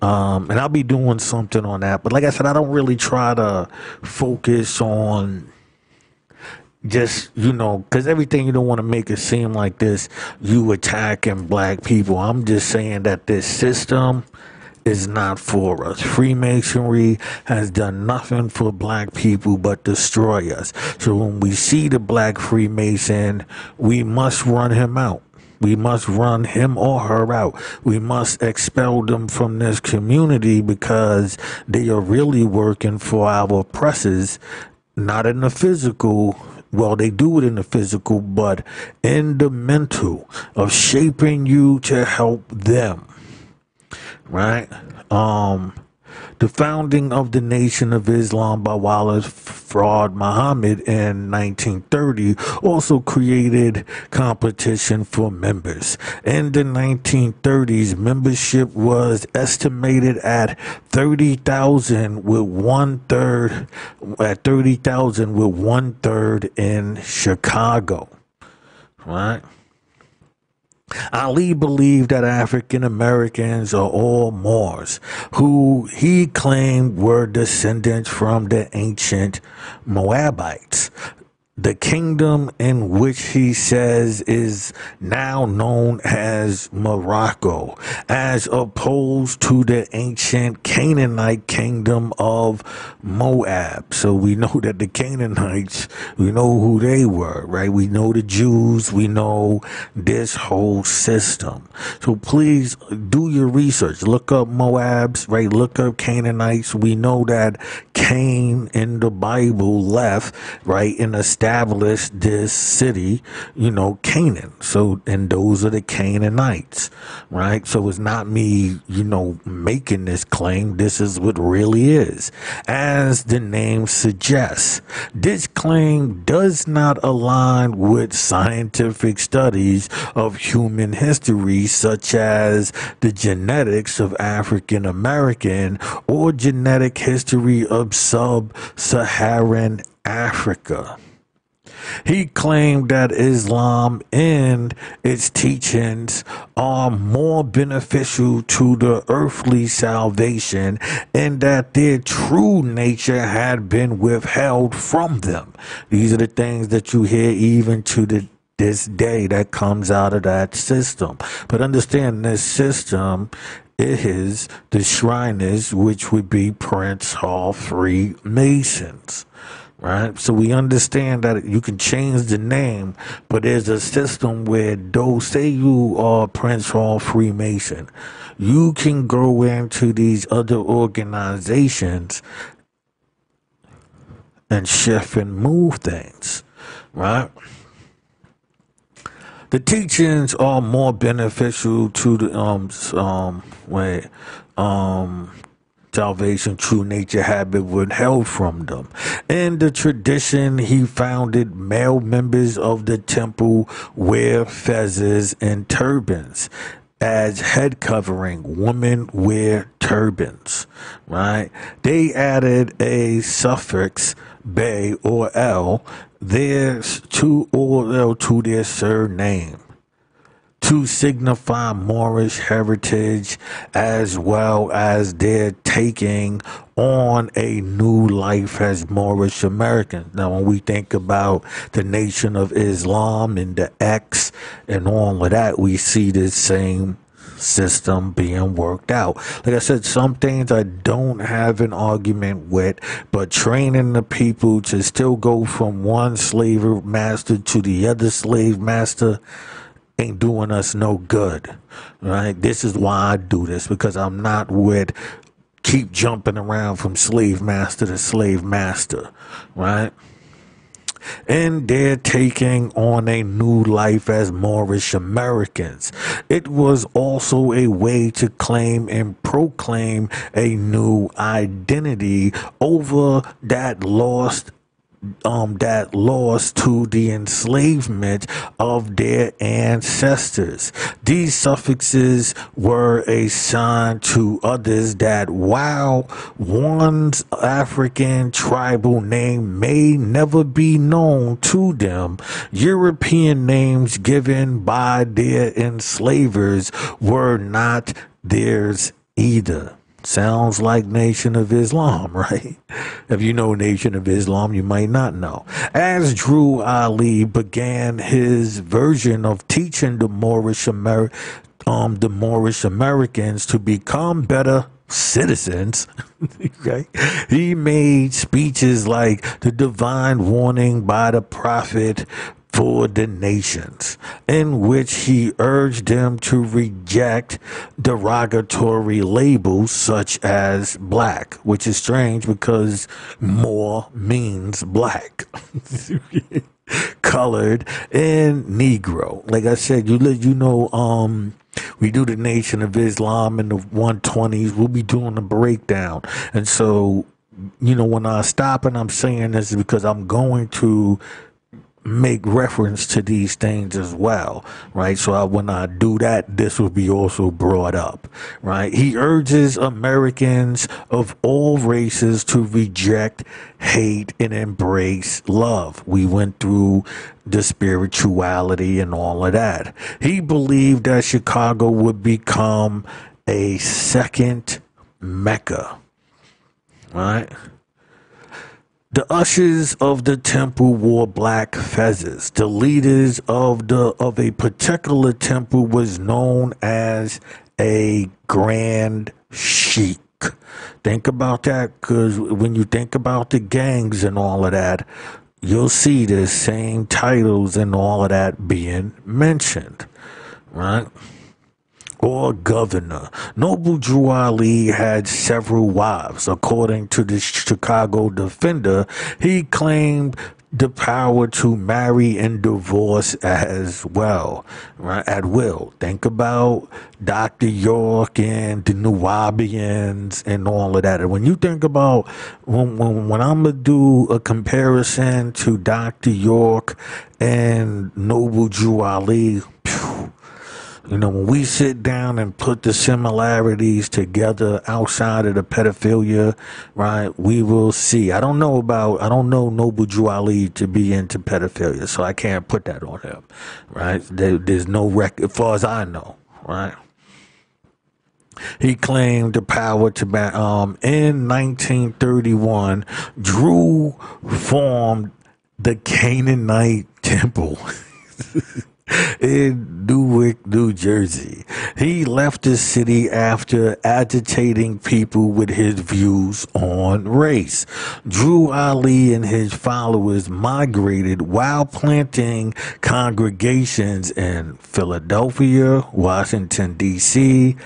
Um, and I'll be doing something on that. But like I said, I don't really try to focus on just you know because everything you don't want to make it seem like this you attacking black people i'm just saying that this system is not for us freemasonry has done nothing for black people but destroy us so when we see the black freemason we must run him out we must run him or her out. We must expel them from this community because they are really working for our oppressors, not in the physical. Well, they do it in the physical, but in the mental of shaping you to help them. Right? Um, the founding of the Nation of Islam by Wallace Fard Muhammad in 1930 also created competition for members. In the 1930s, membership was estimated at 30,000 with one third at 30,000 with one third in Chicago. Right? Ali believed that African Americans are all Moors, who he claimed were descendants from the ancient Moabites the kingdom in which he says is now known as Morocco, as opposed to the ancient Canaanite kingdom of Moab. So we know that the Canaanites, we know who they were, right? We know the Jews, we know this whole system. So please do your research. Look up Moabs, right? Look up Canaanites. We know that Cain in the Bible left, right, in a established this city, you know, Canaan. So, and those are the Canaanites, right? So it's not me, you know, making this claim. This is what really is. As the name suggests, this claim does not align with scientific studies of human history, such as the genetics of African American or genetic history of sub Saharan Africa. He claimed that Islam and its teachings are more beneficial to the earthly salvation and that their true nature had been withheld from them. These are the things that you hear even to the this day that comes out of that system. But understand this system is the Shriners, which would be Prince Hall Freemasons right? So we understand that you can change the name, but there's a system where those, say you are Prince Hall Freemason, you can go into these other organizations and shift and move things, right? The teachings are more beneficial to the um um wait um salvation, true nature habit withheld from them. In the tradition, he founded male members of the temple wear fezzes and turbans as head covering. Women wear turbans, right? They added a suffix Bey or El there to or El to their surname to signify Moorish heritage as well as their taking on a new life as Moorish Americans. Now, when we think about the Nation of Islam and the X and all of that, we see the same system being worked out. Like I said, some things I don't have an argument with, but training the people to still go from one slave master to the other slave master ain't doing us no good. Right? This is why I do this because I'm not with keep jumping around from slave master to slave master. Right? and they're taking on a new life as Moorish Americans. It was also a way to claim and proclaim a new identity over that lost um, that lost to the enslavement of their ancestors. These suffixes were a sign to others that while one's African tribal name may never be known to them, European names given by their enslavers were not theirs either. Sounds like Nation of Islam, *laughs* right? If you know Nation of Islam, you might not know. As Drew Ali began his version of teaching the Moorish Amer- um, the Moorish Americans to become better citizens, *laughs* okay? He made speeches like the divine warning by the prophet for the nations, in which he urged them to reject derogatory labels such as black, which is strange because more means black. *laughs* colored and negro. Like i said you you know um we do the nation of islam in the 120s we'll be doing a breakdown. And so you know when i stop and i'm saying this is because i'm going to make reference to these things as well, right? So I, when I do that, this will be also brought up, right? He urges Americans of all races to reject hate and embrace love. We went through the spirituality and all of that. He believed that Chicago would become a second Mecca, right? The ushers of the temple wore black fezzes. The leaders of the of a particular temple was known as a grand sheik. Think about that, because when you think about the gangs and all of that, you'll see the same titles and all of that being mentioned, right? Or governor. Noble Drew Ali had several wives. According to the Chicago Defender, he claimed the power to marry and divorce as well, right? At will. Think about Dr. York and the Nuwaubians and all of that. And when you think about when when, when I'm gonna do a comparison to Dr. York and Noble Drew Ali, you know, when we sit down and put the similarities together outside of the pedophilia, right, we will see. I don't know about, I don't know Noble Drew Ali to be into pedophilia, so I can't put that on him, right? There, there's no record, as far as I know, right? He claimed the power to ban. Um, in 1931, Drew formed the Canaanite Temple. *laughs* in Newark, New Jersey. He left the city after agitating people with his views on race. Drew Ali and his followers migrated while planting congregations in Philadelphia, Washington, D.C.,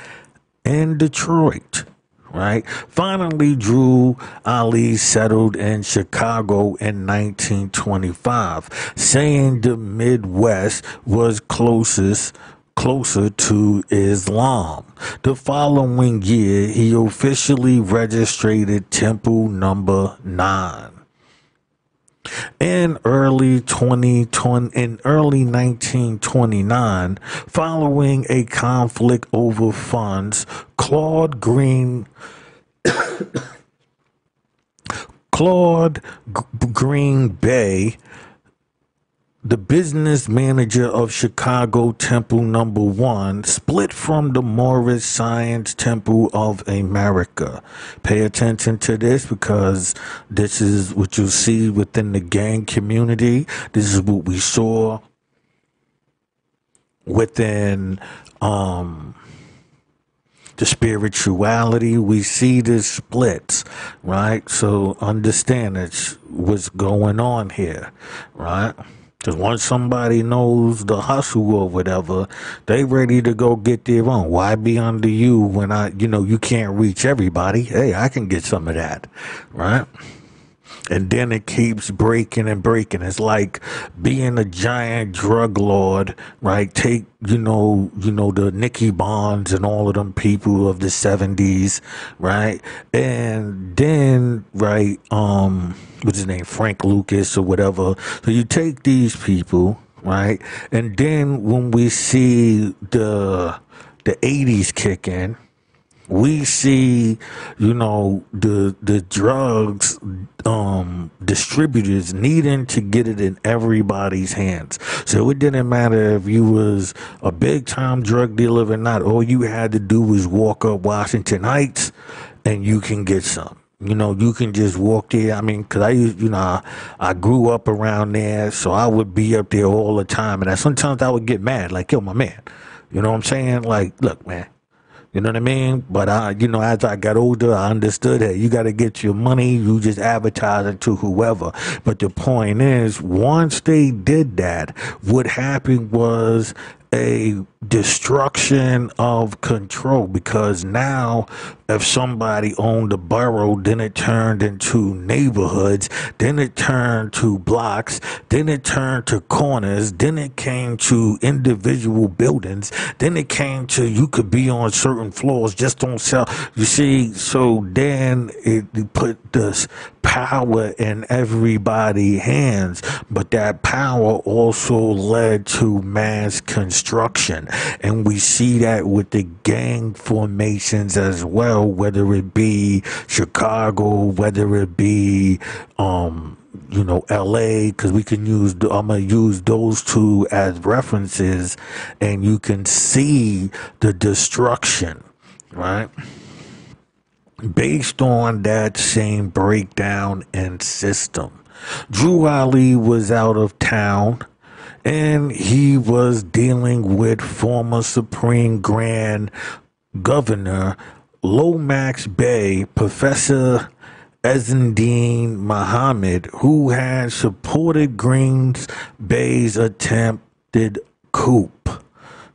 and Detroit right? Finally, Drew Ali settled in Chicago in 1925, saying the Midwest was closest closer to Islam. The following year, he officially registered Temple Number 9. In early 2020, in early 1929, following a conflict over funds, Claude Green *coughs* Claude G- Green Bey, the business manager of Chicago Temple Number One, split from the Moorish Science Temple of America. Pay attention to this because this is what you see within the gang community. This is what we saw within um, the spirituality. We see the splits, right? So understand that's what's going on here, right? Because once somebody knows the hustle or whatever, they ready to go get their own. Why be under you when I, you know, you can't reach everybody? Hey, I can get some of that, right? And then it keeps breaking and breaking. It's like being a giant drug lord, right? Take you know, you know the Nicky Barnes and all of them people of the seventies, right? And then right, um, what's his name, Frank Lucas or whatever. So you take these people, right, and then when we see the the eighties kick in we see, you know, the the drugs um, distributors needing to get it in everybody's hands. So it didn't matter if you was a big time drug dealer or not. All you had to do was walk up Washington Heights, and you can get some. You know, you can just walk there. I mean, cause I, used, you know, I, grew up around there, so I would be up there all the time, and I, sometimes I would get mad, like, yo, my man. You know what I'm saying? Like, look, man, you know what I mean? But I, you know, as I got older, I understood that you got to get your money. You just advertise it to whoever. But the point is, once they did that, what happened was a destruction of control because now if somebody owned a borough then it turned into neighborhoods then it turned to blocks then it turned to corners then it came to individual buildings then it came to you could be on certain floors just on sell you see so then it put this power in everybody's hands but that power also led to mass construction and we see that with the gang formations as well, whether it be Chicago, whether it be, um, you know, LA, because we can use, I'm going to use those two as references, and you can see the destruction, right? Based on that same breakdown and system. Drew Ali was out of town and he was dealing with former Supreme Grand Governor Lomax Bey, Professor Ezzeldine Mohammed, who had supported Green's Bey's attempted coup.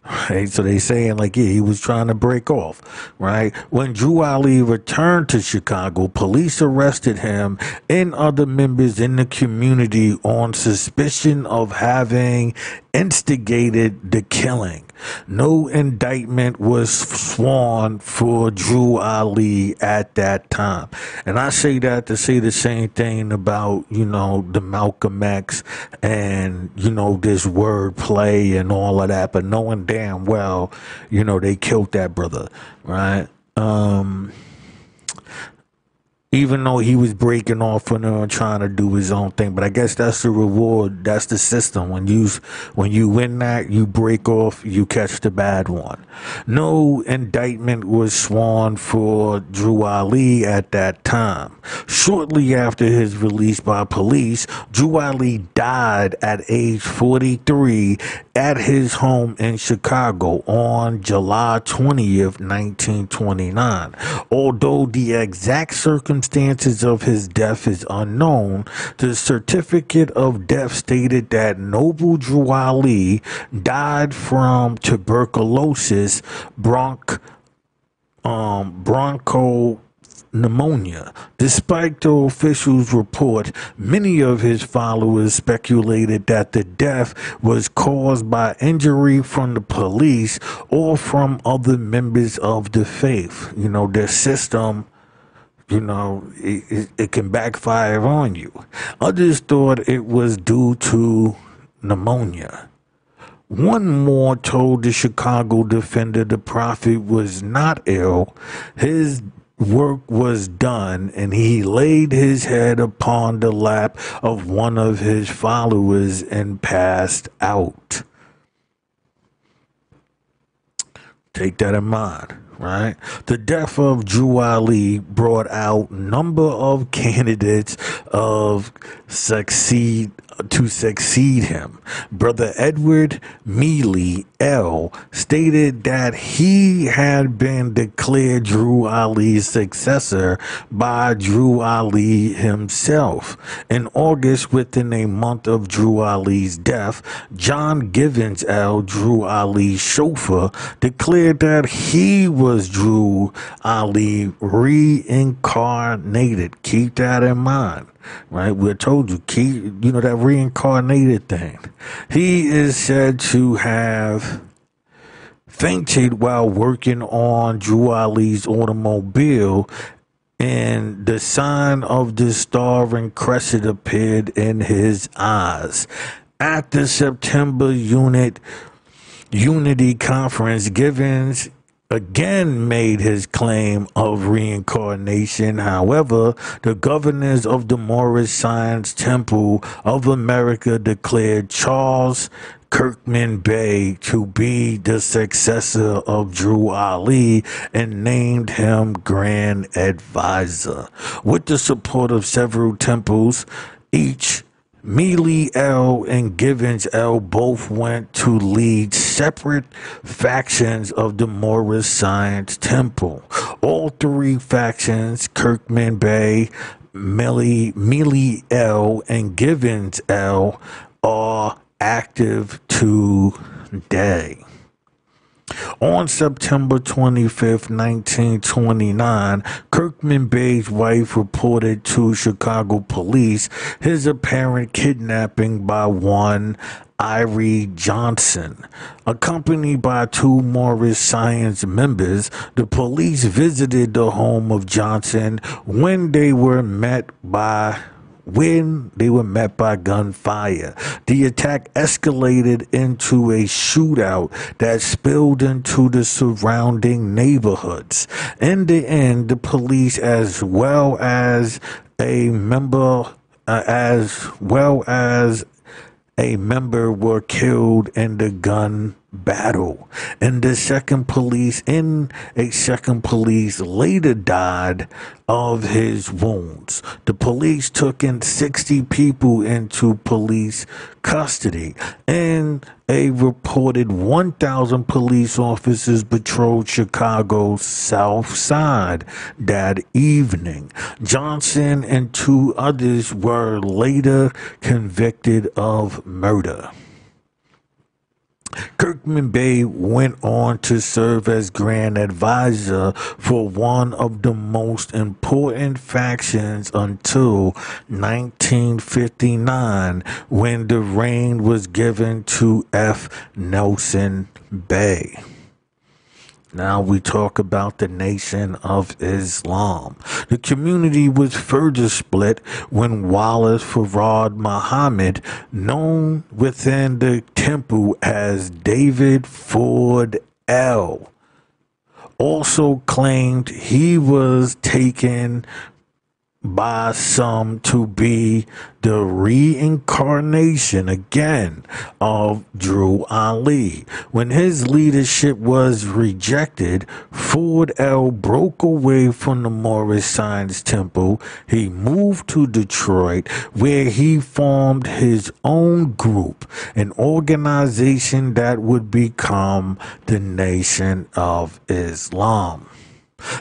*laughs* Right, so they saying like, yeah, he was trying to break off. Right, when Drew Ali returned to Chicago, police arrested him and other members in the community on suspicion of having instigated the killing. No indictment was sworn for Drew Ali at that time. And I say that to say the same thing about, you know, the Malcolm X and, you know, this wordplay and all of that, but knowing damn well, you know, they killed that brother, right? Um, even though he was breaking off and trying to do his own thing. But I guess that's the reward. That's the system. When you when you win that, you break off, you catch the bad one. No indictment was sworn for Drew Ali at that time. Shortly after his release by police, Drew Ali died at age 43 at his home in Chicago on July 20th, 1929. Although the exact circumstances of his death is unknown, the certificate of death stated that Noble Drew Ali died from tuberculosis, bronch, um, broncho pneumonia. Despite the official's report, many of his followers speculated that the death was caused by injury from the police or from other members of the faith. You know, their system you know, it, it, it, can backfire on you. Others thought it was due to pneumonia. One more told the Chicago Defender the prophet was not ill. His work was done and he laid his head upon the lap of one of his followers and passed out. Take that in mind, right? The death of Drew Ali brought out number of *laughs* candidates of succeed to succeed him. Brother Edward Mealy El stated that he had been declared Drew Ali's successor by Drew Ali himself. In August, within a month of Drew Ali's death, John Givens El, Drew Ali's chauffeur, declared that he was Drew Ali reincarnated. Keep that in mind, right? We told you, keep, you know, that reincarnated thing. He is said to have fainted while working on Drew Ali's automobile and the sign of the star and crescent appeared in his eyes. At the September unit Unity Conference, Givens again made his claim of reincarnation. However, the governors of the Moorish Science Temple of America declared Charles Kirkman Bey to be the successor of Drew Ali and named him Grand Advisor. With the support of several temples, each Mealy El and Givens El both went to lead separate factions of the Moorish Science Temple. All three factions, Kirkman Bey, Mealy, Mealy El, and Givens El, are active today. On September 25, 1929, Kirkman Bey's wife reported to Chicago police his apparent kidnapping by one Ira Johnson. Accompanied by two Moorish Science members, the police visited the home of Johnson when they were met by when they were met by gunfire. The attack escalated into a shootout that spilled into the surrounding neighborhoods. In the end, the police, as well as a member, uh, as well as a member, were killed in the gun battle. And the second police in a second police later died of his wounds. The police took in 60 people into police custody and a reported 1,000 police officers patrolled Chicago's south side that evening. Johnson and two others were later convicted of murder. Kirkman Bey went on to serve as Grand Advisor for one of the most important factions until 1959 when the reign was given to F. Nelson Bey. Now we talk about the Nation of Islam. The community was further split when Wallace Farad Muhammad, known within the temple as David Ford El., also claimed he was taken by some to be the reincarnation again of Drew Ali. When his leadership was rejected, Ford El broke away from the Moorish Science Temple. He moved to Detroit where he formed his own group, an organization that would become the Nation of Islam.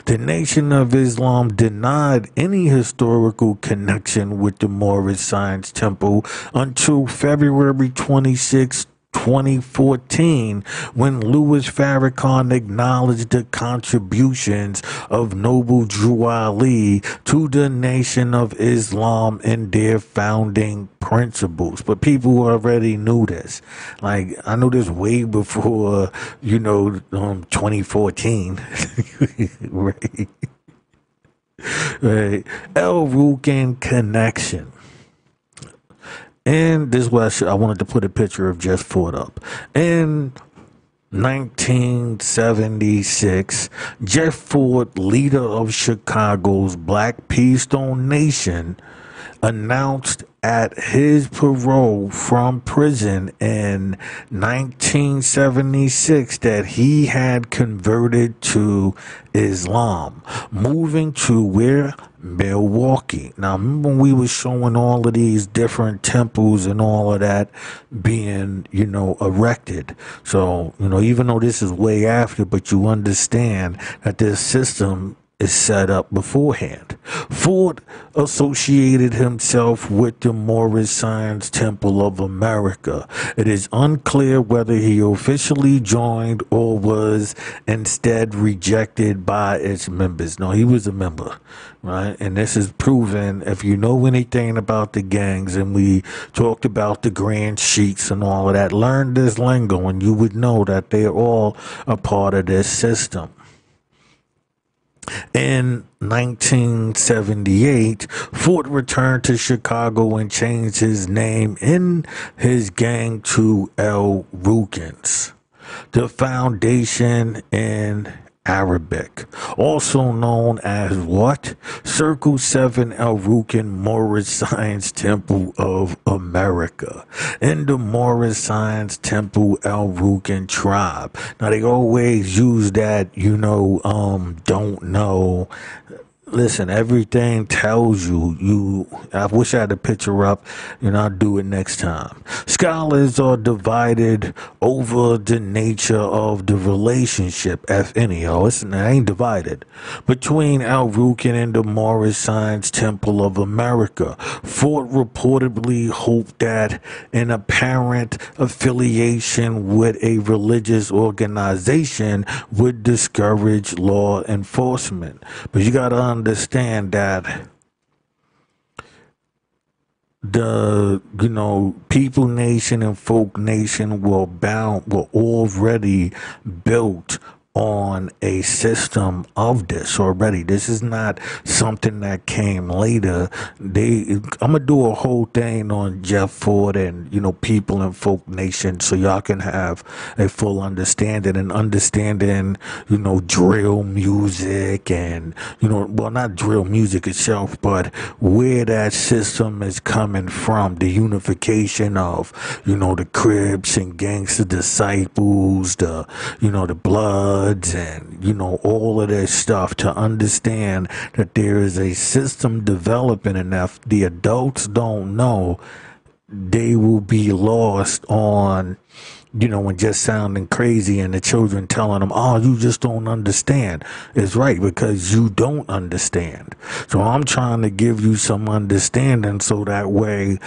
The Nation of Islam denied any historical connection with the Moorish Science Temple until February 26, 2014 when Louis Farrakhan acknowledged the contributions of Noble Drew Ali to the Nation of Islam and their founding principles. But people already knew this. Like, I knew this way before, you know, um, 2014. *laughs* right? right. El Rukn Connection. And this was I, I wanted to put a picture of Jeff Fort up. In 1976, Jeff Fort, leader of Chicago's Black P. Stone Nation, announced at his parole from prison in 1976 that he had converted to Islam, moving to where Milwaukee. Now, remember when we were showing all of these different temples and all of that being, you know, erected. So, you know, even though this is way after, but you understand that this system is set up beforehand. Fort associated himself with the Moorish Science Temple of America. It is unclear whether he officially joined or was instead rejected by its members. No, he was a member, right? And this is proven if you know anything about the gangs, and we talked about the grand sheiks and all of that, learn this lingo, and you would know that they're all a part of this system. In 1978, Fort returned to Chicago and changed his name in his gang to El Rukns. The foundation in Arabic, also known as what? Circle 7 El Rukn Moorish Science Temple of America. In the Moorish Science Temple El Rukn tribe. Now they always use that, you know, um, don't know listen, everything tells you. You, I wish I had a picture up, and I'll do it next time. Scholars are divided over the nature of the relationship, if any. Oh, it's I ain't divided between El Rukn and the Moorish Science Temple of America. Fort reportedly hoped that an apparent affiliation with a religious organization would discourage law enforcement. But you got to understand that the you know people nation and folk nation were bound were already built on a system of this already. This is not something that came later. They, I'm gonna do a whole thing on Jeff Fort and you know people in Folk Nation, so y'all can have a full understanding and understanding, you know, drill music and you know, well, not drill music itself, but where that system is coming from, the unification of you know the Crips and Gangster Disciples, the you know the Blood and you know all of this stuff to understand that there is a system developing and if the adults don't know they will be lost on you know, and just sounding crazy and the children telling them, oh, you just don't understand. It's right because you don't understand. So I'm trying to give you some understanding so that way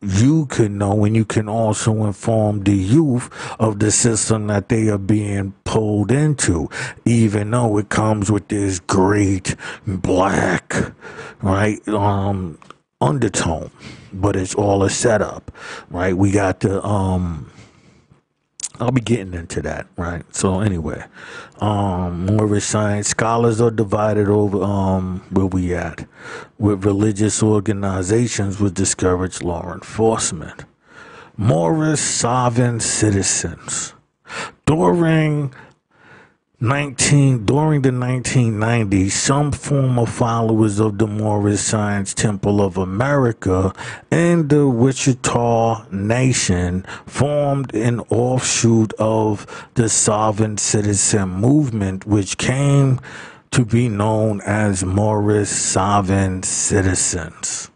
you can know and you can also inform the youth of the system that they are being pulled into, even though it comes with this great black, right, um, undertone. But it's all a setup, right? We got the, um, I'll be getting into that, right? So anyway, um, Moorish science scholars are divided over um, where we at with religious organizations would discourage law enforcement. Moorish sovereign citizens during 19 during the 1990s some former followers of the Moorish Science Temple of America and the Wichita Nation formed an offshoot of the sovereign citizen movement which came to be known as Moorish sovereign citizens.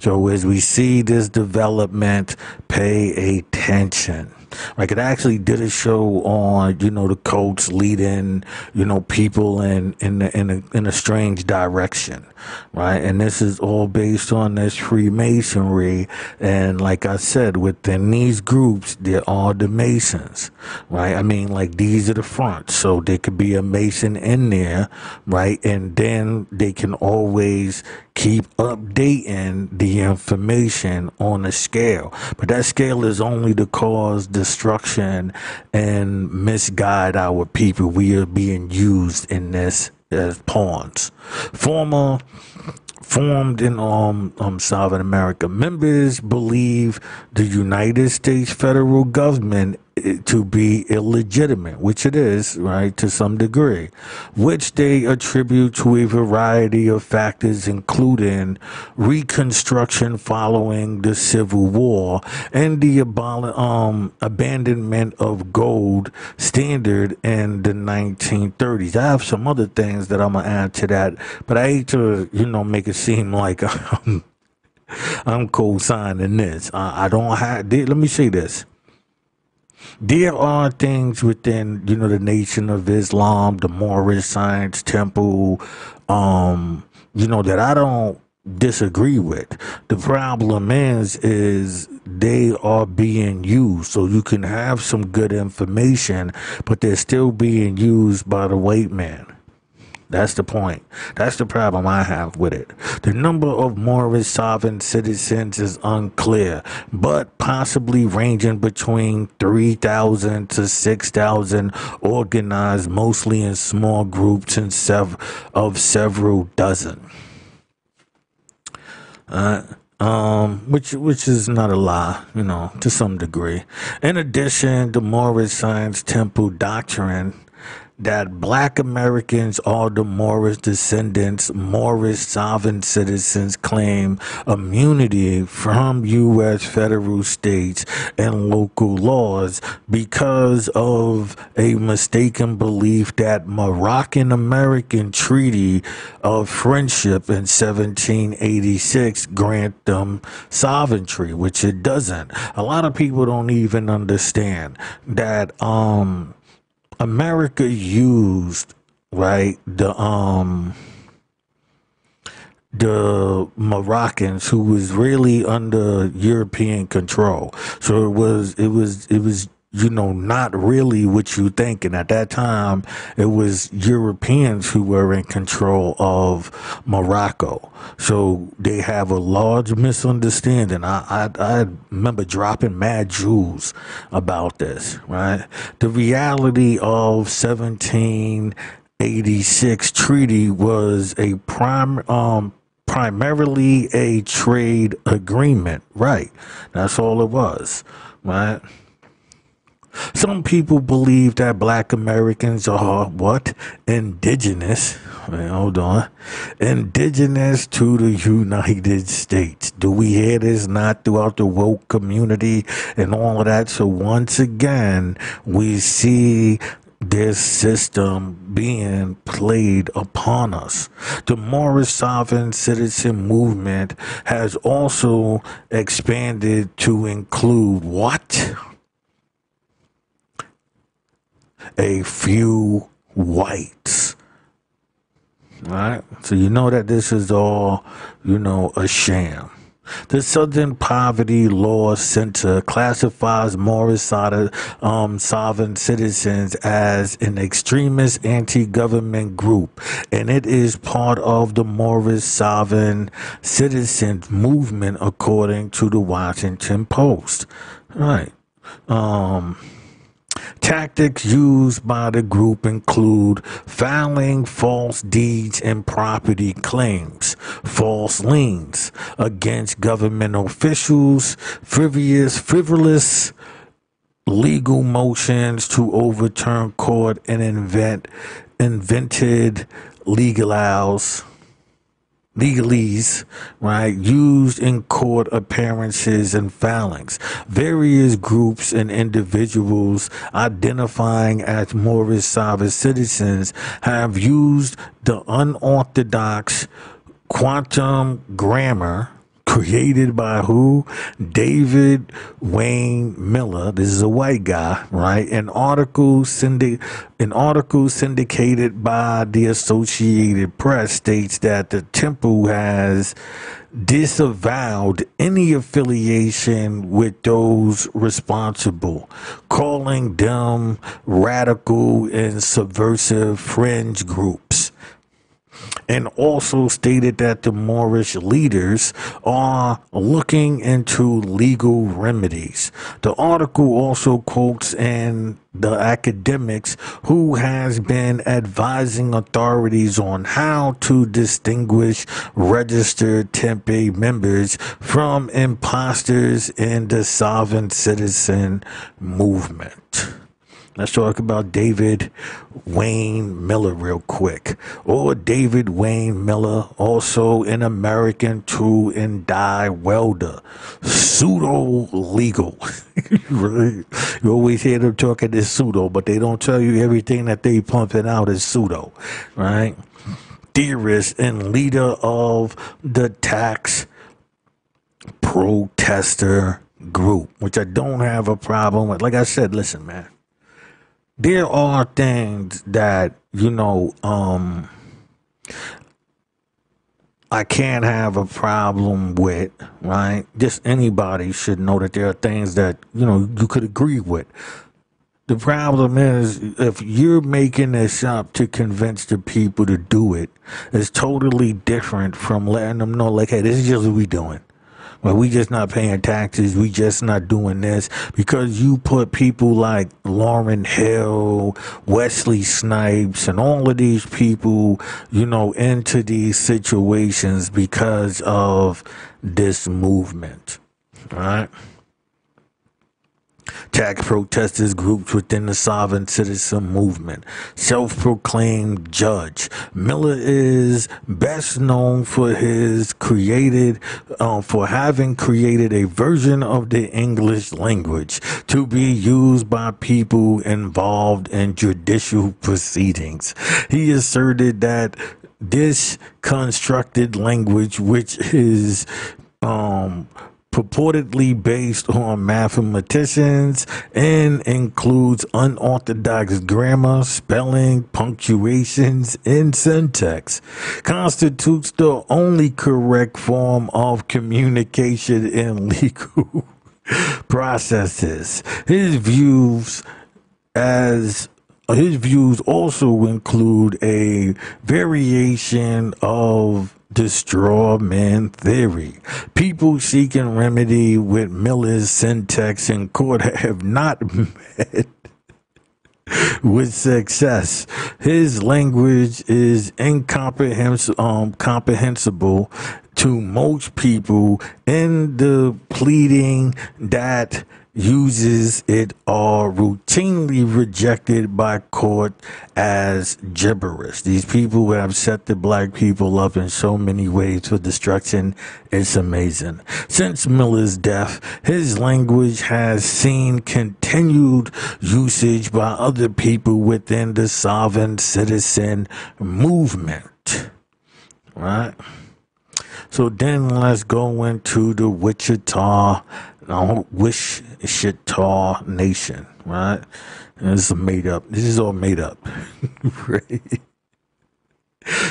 So as we see this development pay attention like it actually did a show on, you know, the coach leading, you know, people in in in a, in a strange direction, right? And this is all based on this Freemasonry. And like I said, within these groups, there are the Masons, right? I mean, like these are the fronts, so there could be a Mason in there, right? And then they can always keep updating the information on a scale. But that scale is only to cause destruction and misguide our people. We are being used in this as pawns. Former formed in um, um, South America. Members believe the United States federal government to be illegitimate, which it is, right, to some degree, which they attribute to a variety of factors, including Reconstruction following the Civil War and the abol- um, abandonment of gold standard in the 1930s. I have some other things that I'm gonna add to that, but I hate to, you know, make it seem like *laughs* I'm, I'm co-signing this. I don't have. Let me say this there are things within, you know, the Nation of Islam, the Moorish Science Temple, um, you know, that I don't disagree with. The problem is, is they are being used. So you can have some good information, but they're still being used by the white man. That's the point. That's the problem I have with it. The number of Moorish sovereign citizens is unclear, but possibly ranging between 3,000 to 6,000, organized mostly in small groups and sev- of several dozen. Uh, um, which which is not a lie, you know, to some degree. In addition, the Moorish Science Temple doctrine that black Americans are the Moorish descendants, Moorish sovereign citizens claim immunity from U.S. federal states and local laws because of a mistaken belief that Moroccan American Treaty of Friendship in 1786 grant them sovereignty, which it doesn't. A lot of people don't even understand that um America used right the um the Moroccans who was really under European control. So it was it was it was you know, not really what you think. And at that time, it was Europeans who were in control of Morocco. So they have a large misunderstanding. I, I, I remember dropping mad jewels about this, right? The reality of 1786 treaty was a prime, um, primarily a trade agreement, right? That's all it was, right? Some people believe that black Americans are what? Indigenous. Hold on. Indigenous to the United States. Do we hear this not throughout the woke community and all of that? So once again, we see this system being played upon us. The Moorish Sovereign citizen movement has also expanded to include what? A few whites. Right? So you know that this is all, you know, a sham. The Southern Poverty Law Center classifies Moorish um, sovereign citizens as an extremist anti government group, and it is part of the Moorish sovereign citizens movement, according to the Washington Post. Right. Um, Tactics used by the group include filing false deeds and property claims, false liens against government officials, frivolous, frivolous legal motions to overturn court and invent invented legals legalese, right, used in court appearances and filings. Various groups and individuals identifying as sovereign citizens have used the unorthodox quantum grammar created by who? David Wayne Miller. This is a white guy, right? An article syndic- an article syndicated by the Associated Press states that the temple has disavowed any affiliation with those responsible, calling them radical and subversive fringe groups and also stated that the Moorish leaders are looking into legal remedies. The article also quotes in the academics who has been advising authorities on how to distinguish registered Tempe members from imposters in the sovereign citizen movement. Let's talk about David Wayne Miller real quick. Or David Wayne Miller, also an American tool and die welder. Pseudo legal. *laughs* you always hear them talking this pseudo, but they don't tell you everything that they pumping out is pseudo, right? Theorist and leader of the tax protester group, which I don't have a problem with. Like I said, listen, man, there are things that, you know, um, I can't have a problem with, right? Just anybody should know that there are things that, you know, you could agree with. The problem is if you're making this up to convince the people to do it, it's totally different from letting them know, like, hey, this is just what we doing. Well, we just not paying taxes. We just not doing this because you put people like Lauryn Hill, Wesley Snipes, and all of these people, you know, into these situations because of this movement. All right. Tax protesters groups within the sovereign citizen movement. Self proclaimed judge. Miller is best known for his created, uh, for having created a version of the English language to be used by people involved in judicial proceedings. He asserted that this constructed language, which is um, purportedly based on mathematicians and includes unorthodox grammar, spelling, punctuations, and syntax, constitutes the only correct form of communication in *laughs* legal processes. His views as his views also include a variation of the straw man theory. People seeking remedy with Miller's syntax in court have not *laughs* met with success. His language is incomprehensible um, to most people in the pleading that uses it are routinely rejected by court as gibberish. These people have set the black people up in so many ways for destruction. It's amazing. Since Miller's death, his language has seen continued usage by other people within the sovereign citizen movement. Right? So then let's go into the Wichita I wish Wichita Nation, right? And this is made up. This is all made up, *laughs* right?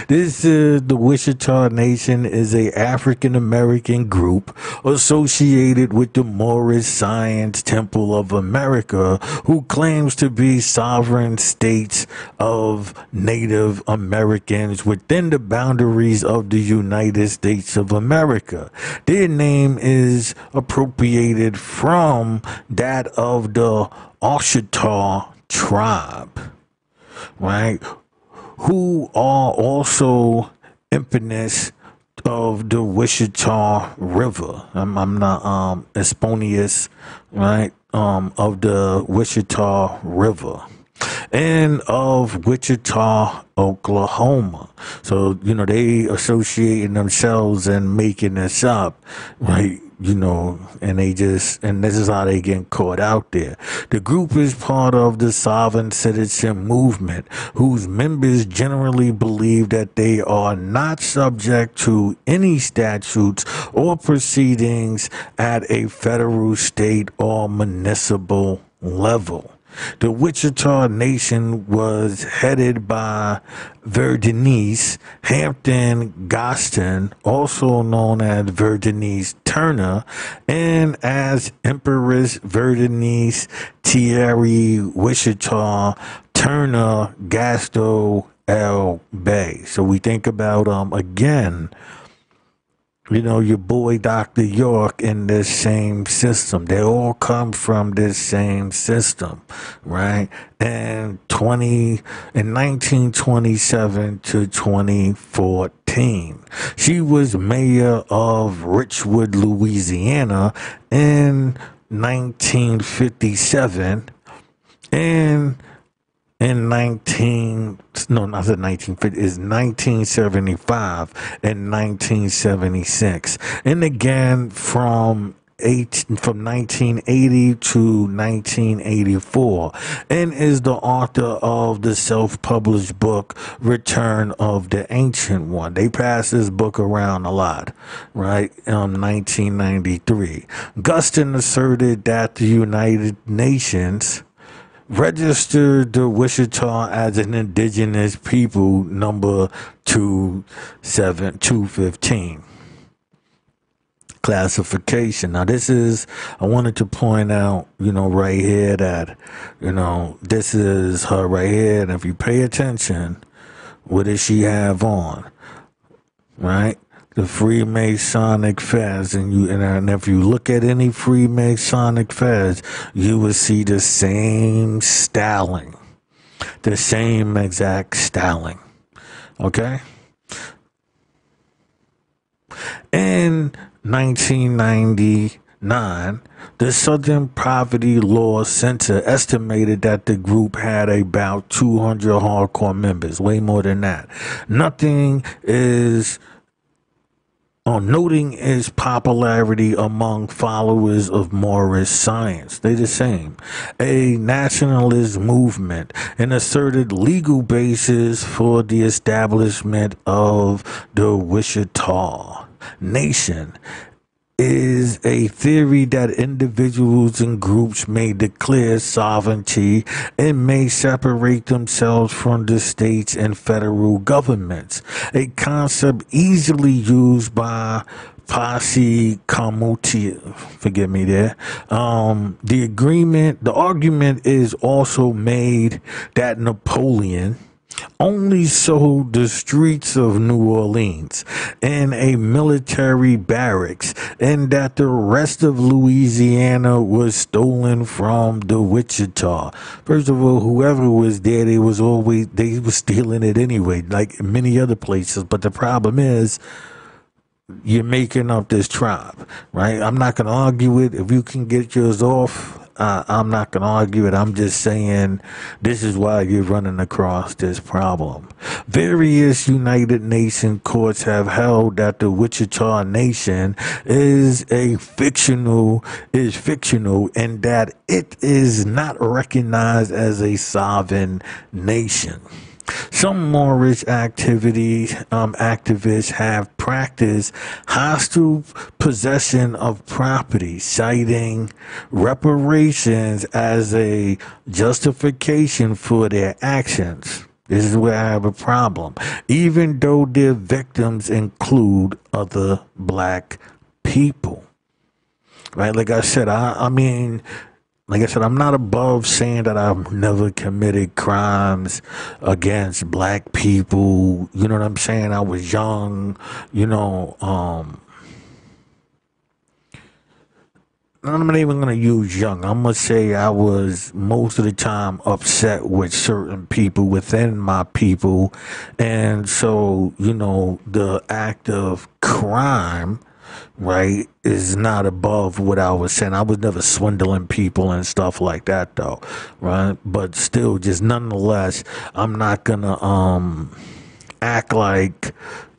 This uh, the Wichita Nation is a African American group associated with the Moorish Science Temple of America, who claims to be sovereign states of Native Americans within the boundaries of the United States of America. Their name is appropriated from that of the Ouachita tribe, right? Who are also impetus of the Wichita River. I'm, I'm not um Esponius, right? Um, of the Wichita River and of Wichita, Oklahoma. So, you know, they associating themselves and making this up, right? You know, and they just, and this is how they get caught out there. The group is part of the sovereign citizen movement, whose members generally believe that they are not subject to any statutes or proceedings at a federal, state, or municipal level. The Wichita Nation was headed by Verdenise Hampton Gaston, also known as Verdenise Turner, and as Empress Verdenise Thierry Wichita Turner Gasto L. Bay. So we think about um again you know, your boy Dr. York in this same system. They all come from this same system, right? And 20, in 1927 to 2014, she was mayor of Richwood, Louisiana in 1957. And in 19 no not the 1950 is 1975 and 1976 and again from eight, from 1980 to 1984 and is the author of the self-published book Return of the Ancient One. They pass this book around a lot, right? Um, in 1993. Gustin asserted that the United Nations registered the Wichita as an indigenous people number 27215 classification. Now, this is, I wanted to point out, you know, right here that, you know, this is her right here. And if you pay attention, what does she have on? Right? The Freemasonic fez, and you and if you look at any Freemasonic fez, you will see the same styling, the same exact styling. Okay, and 1999, the Southern Poverty Law Center estimated that the group had about 200 hardcore members, way more than that. Nothing is on noting its popularity among followers of Moorish science. They the same. A nationalist movement, an asserted legal basis for the establishment of the Wichita nation is a theory that individuals and groups may declare sovereignty and may separate themselves from the states and federal governments, a concept easily used by posse commuti forgive me there. Um, the agreement the argument is also made that napoleon only sold the streets of New Orleans and a military barracks, and that the rest of Louisiana was stolen from the Washitaw. First of all, whoever was there, they was always they was stealing it anyway, like many other places. But the problem is you're making up this tribe, right? I'm not to argue it. If you can get yours off, I'm not going to argue it. I'm just saying this is why you're running across this problem. Various United Nations courts have held that the Washitaw Nation is a fictional is fictional and that it is not recognized as a sovereign nation. Some Moorish activity um, activists have practiced hostile possession of property, citing reparations as a justification for their actions. This is where I have a problem. Even though their victims include other black people. Right? Like I said, I, I mean, like I said, I'm not above saying that I've never committed crimes against black people. You know what I'm saying? I was young, you know, um, I'm not even gonna use young. I'm gonna say I was most of the time upset with certain people within my people, and so you know the act of crime right, is not above what I was saying. I was never swindling people and stuff like that though, right? But still, just nonetheless, I'm not gonna um act like,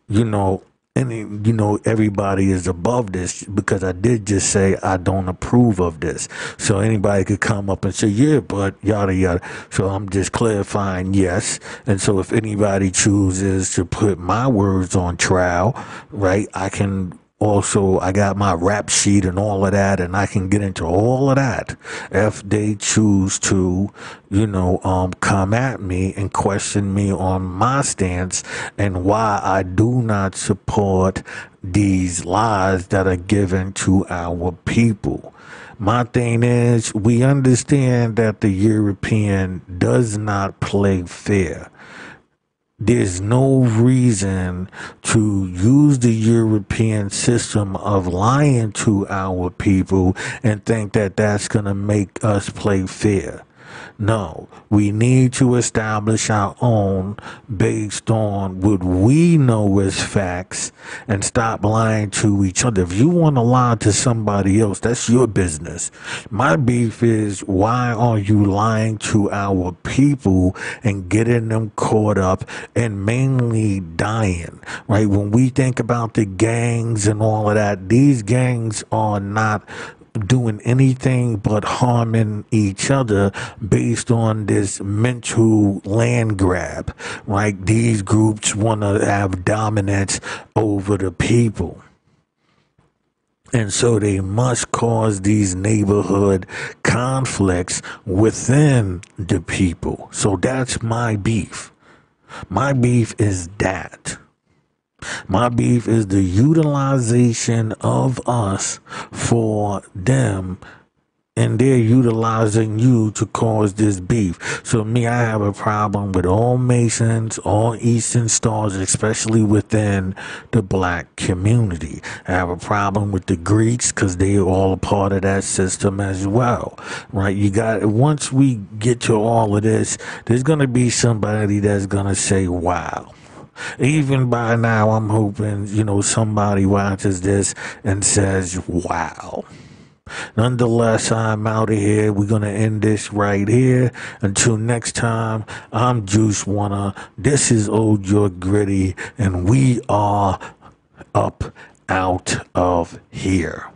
you know, any you know everybody is above this because I did just say I don't approve of this. So anybody could come up and say yeah, but yada yada. So I'm just clarifying yes. And so if anybody chooses to put my words on trial, right, I can also I got my rap sheet and all of that and I can get into all of that if they choose to you know um come at me and question me on my stance and why I do not support these lies that are given to our people. My thing is we understand that the European does not play fair there's no reason to use the European system of lying to our people and think that that's going to make us play fair. No, we need to establish our own based on what we know as facts and stop lying to each other. If you want to lie to somebody else, that's your business. My beef is why are you lying to our people and getting them caught up and mainly dying, right? When we think about the gangs and all of that, these gangs are not doing anything but harming each other based on this mental land grab, right? These groups want to have dominance over the people. And so they must cause these neighborhood conflicts within the people. So that's my beef. My beef is that. My beef is the utilization of us for them and they're utilizing you to cause this beef. So me, I have a problem with all Masons, all Eastern Stars, especially within the black community. I have a problem with the Greeks because they are all a part of that system as well, right? You got once we get to all of this, there's gonna be somebody that's gonna say, "Wow." Even by now, I'm hoping, you know, somebody watches this and says, wow. Nonetheless, I'm out of here. We're going to end this right here. Until next time, I'm Juice Wanna. This is Old York Gritty, and we are up out of here.